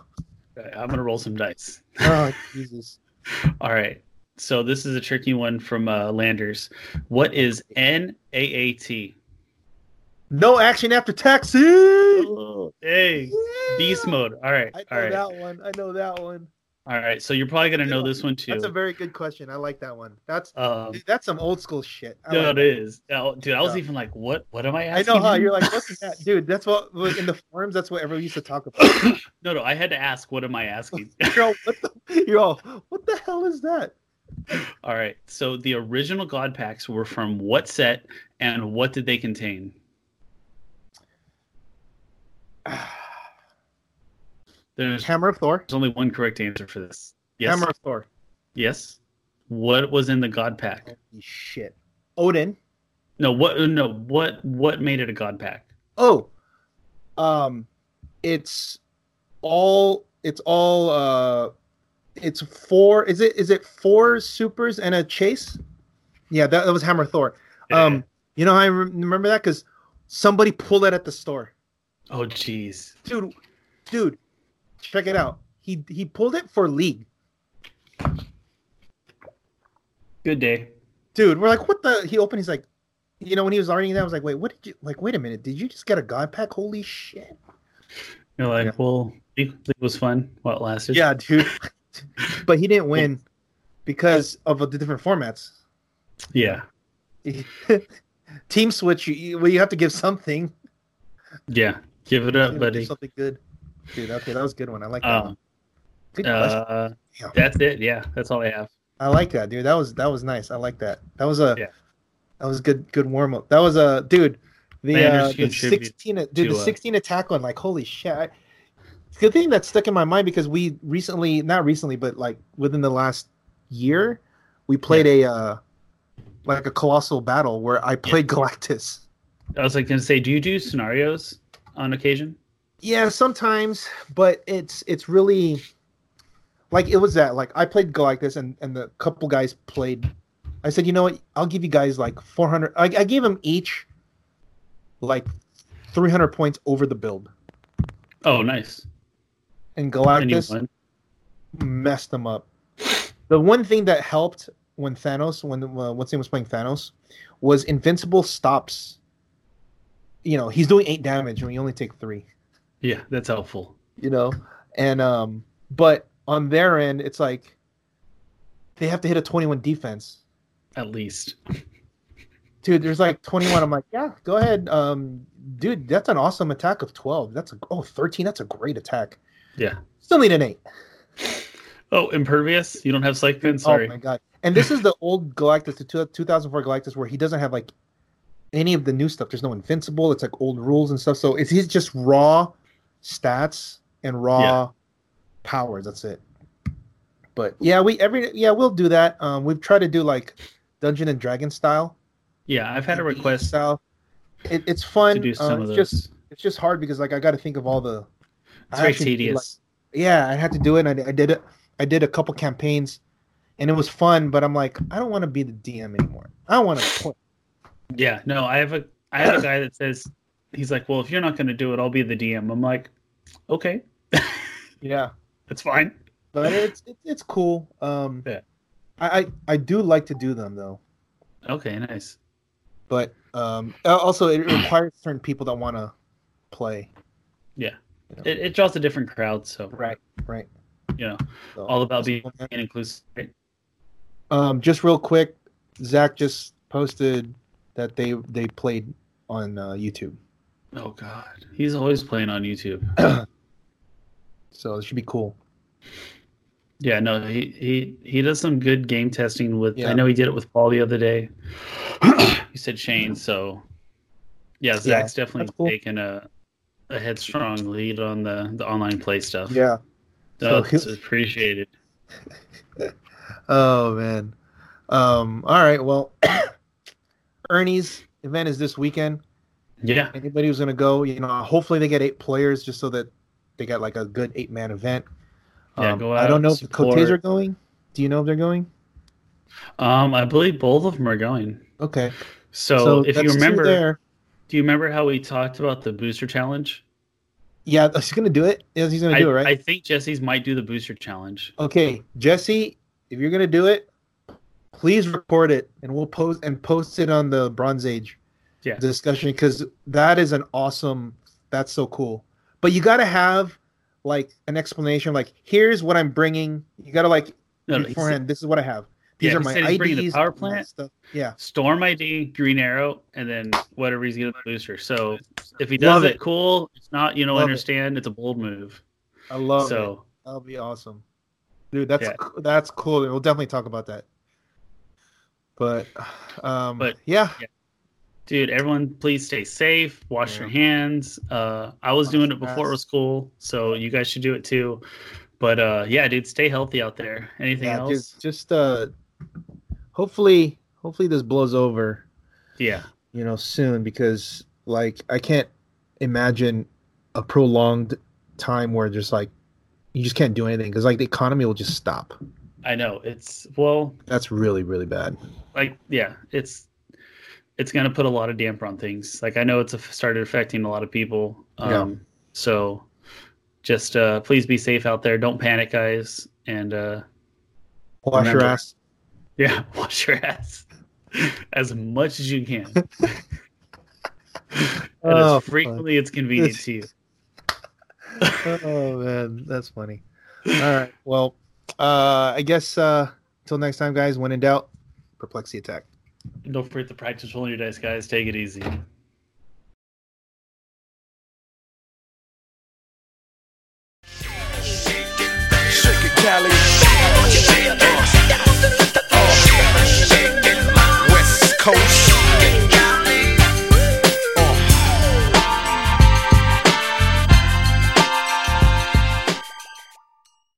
A: I'm gonna roll some dice.
B: Oh Jesus.
A: All right. So this is a tricky one from uh, Landers. What is NAAT?
B: No action after taxi.
A: Oh, hey, beast mode. All right.
B: I know
A: All right.
B: that one. I know that one.
A: All right. So you're probably gonna know
B: Yeah,
A: this one too.
B: That's a very good question. I like that one. That's
A: um,
B: dude, that's some old school shit. I,
A: no,
B: like
A: it is. Dude, I was
B: Yeah.
A: even like, what? What am I asking?
B: I know how
A: him?
B: you're like, what's that, dude? That's what like, in the forums. That's what everyone used to talk about.
A: no, no. I had to ask, what am I asking?
B: You're all, what the, you're all, what the hell is that?
A: All right. So the original God packs were from what set and what did they contain? There's,
B: Hammer of Thor.
A: there's only one correct answer for this. Yes.
B: Hammer of Thor.
A: Yes. What was in the God pack?
B: Holy shit. Odin.
A: No. What? No. What? What made it a God pack?
B: Oh, um, it's all. It's all. Uh, it's four. Is it? Is it four supers and a chase? Yeah, that, that was Hammer of Thor. Um, you know how I re- remember that because somebody pulled it at the store.
A: Oh, jeez.
B: dude, dude, check it out. He he pulled it for league,
A: Good day.
B: dude. We're like, what the? He opened. He's like, you know, when he was arguing that, I was like, wait, what did you like? Wait a minute, did you just get a god pack? Holy shit!
A: You're like,
B: Yeah.
A: well, it was fun while it lasted.
B: Yeah, dude. but he didn't win because of the different formats.
A: Yeah.
B: Team switch, you, well, you have to give something.
A: Yeah. Give it up, buddy.
B: Something good, dude. Okay, that was a good one. I like that.
A: Um,
B: one. Good question.
A: uh,
B: Yeah.
A: that's it. Yeah. That's all I have.
B: I like that, dude. That was that was nice. I like that. That was a
A: Yeah.
B: that was good good warm up. That was a dude. The uh, the sixteen dude
A: to,
B: the sixteen attack one like holy shit. I, it's good thing that stuck in my mind because we recently not recently but like within the last year we played a uh like a colossal battle where I played Galactus.
A: I was like going to say, do you do scenarios on occasion?
B: Yeah, sometimes, but it's it's really like it was that like I played Galactus and and the couple guys played. I said, you know what? I'll give you guys like 400. I, I gave them each like 300 points over the build.
A: Oh, nice.
B: And
A: And
B: Galactus
A: won.
B: messed them up. The one thing that helped when Thanos, when uh, what's name was playing Thanos, was Invincible stops. You know, he's doing eight damage when you only take three.
A: Yeah, that's helpful.
B: You know, and um, but on their end, it's like they have to hit a twenty-one defense.
A: At least.
B: Dude, there's like 21. I'm like, yeah, go ahead. Um, dude, that's an awesome attack of 12. That's a oh 13. That's a great attack.
A: Yeah.
B: Still need an eight.
A: Oh, impervious. You don't have psych fin. Sorry.
B: Oh my god! And this is the old Galactus, the 2004 Galactus, where he doesn't have like any of the new stuff. There's no invincible. It's like old rules and stuff. So it's he's just raw stats and raw
A: Yeah.
B: powers. That's it. But yeah, we every yeah we'll do that. Um, we've tried to do like Dungeon and Dragon style.
A: yeah, I've had a request
B: style. It, it's fun.
A: to do some of
B: it's
A: those.
B: just it's just hard because like I got to think of all the.
A: it's
B: I
A: very
B: did, like-
A: tedious.
B: yeah, I had to do it. And I, I did it. I did a couple campaigns, and it was fun. But I'm like, I don't want to be the DM anymore. I want to.
A: Yeah, no, I have a I have a guy that says he's like, well, if you're not going to do it, I'll be the DM. I'm like, okay,
B: Yeah,
A: that's fine.
B: but it's it's, it's cool. Um,
A: Yeah.
B: I, I I do like to do them though,
A: Okay, nice.
B: but um, also it requires certain people that want to play.
A: Yeah,
B: You know?
A: it, it draws a different crowd. So
B: Right, right.
A: you know,
B: So,
A: all about being inclusive. Right?
B: Um, just real quick, Zach just posted that they they played on uh, YouTube,
A: Oh God, he's always playing on YouTube.
B: so it should be cool.
A: Yeah, no, he he he does some good game testing with.
B: Yeah.
A: I know he did it with Paul the other day. he said Shane, so yeah, Zach's definitely
B: cool.
A: taking a a headstrong lead on the the online play stuff.
B: Yeah. So
A: that's
B: he'll-
A: appreciated.
B: Oh man. Um. All right. Well, Ernie's event is this weekend.
A: Yeah,
B: Anybody who's gonna go, you know, hopefully they get eight players just so that they got like a good eight man event.
A: Yeah,
B: Um,
A: go
B: I don't know if the
A: support.
B: Cotes are going. Do you know if they're going?
A: um, I believe both of them are going.
B: Okay.
A: So, if you remember,
B: there.
A: do you remember how we talked about the booster challenge?
B: yeah, he's gonna do it. Yes, he's gonna
A: I,
B: do it, right?
A: I think Jesse's might do the booster challenge.
B: Okay, Jesse, if you're gonna do it, please record it and we'll post and post it on the Bronze Age
A: Yeah.
B: discussion because that is an awesome. That's so cool. But you gotta have like an explanation. Like, here's what I'm bringing. You gotta like
A: No, no,
B: beforehand. This is what I have. These
A: Yeah,
B: are my
A: bringing the
B: IDs.
A: power
B: and all that
A: plant.
B: Stuff. Yeah,
A: Storm ID, Green Arrow, and then whatever he's the booster. So if he does it,
B: it.
A: cool. It's not, you know,
B: Love it.
A: understand it's a bold move.
B: I love it.
A: so
B: That'll be awesome, dude. That's
A: Yeah.
B: that's cool. We'll definitely talk about that. But, um,
A: But-
B: yeah,
A: dude, everyone please stay safe, wash your hands. Uh I was
B: Wash
A: doing it before it was cool, so you guys should do it too. But uh yeah, dude, stay healthy out there. Anything
B: yeah,
A: else?
B: just just uh, hopefully, hopefully this blows over.
A: Yeah.
B: you know, soon because like I can't imagine a prolonged time where just like you just can't do anything because like the economy will just stop.
A: I know. It's well,
B: That's really really bad.
A: like yeah, it's it's gonna put a lot of damper on things. Like I know it's a, started affecting a lot of people. Um
B: Yeah.
A: so just uh please be safe out there. Don't panic, guys. And uh
B: Wash your ass.
A: yeah, wash your ass as much as you can. and
B: Oh,
A: as frequently it's convenient to you.
B: oh man, that's funny. All right, well, uh, I guess uh, until next time, guys. When in doubt, perplexity attack.
A: And don't forget to practice rolling your dice, guys. Take it easy.
C: West Coast.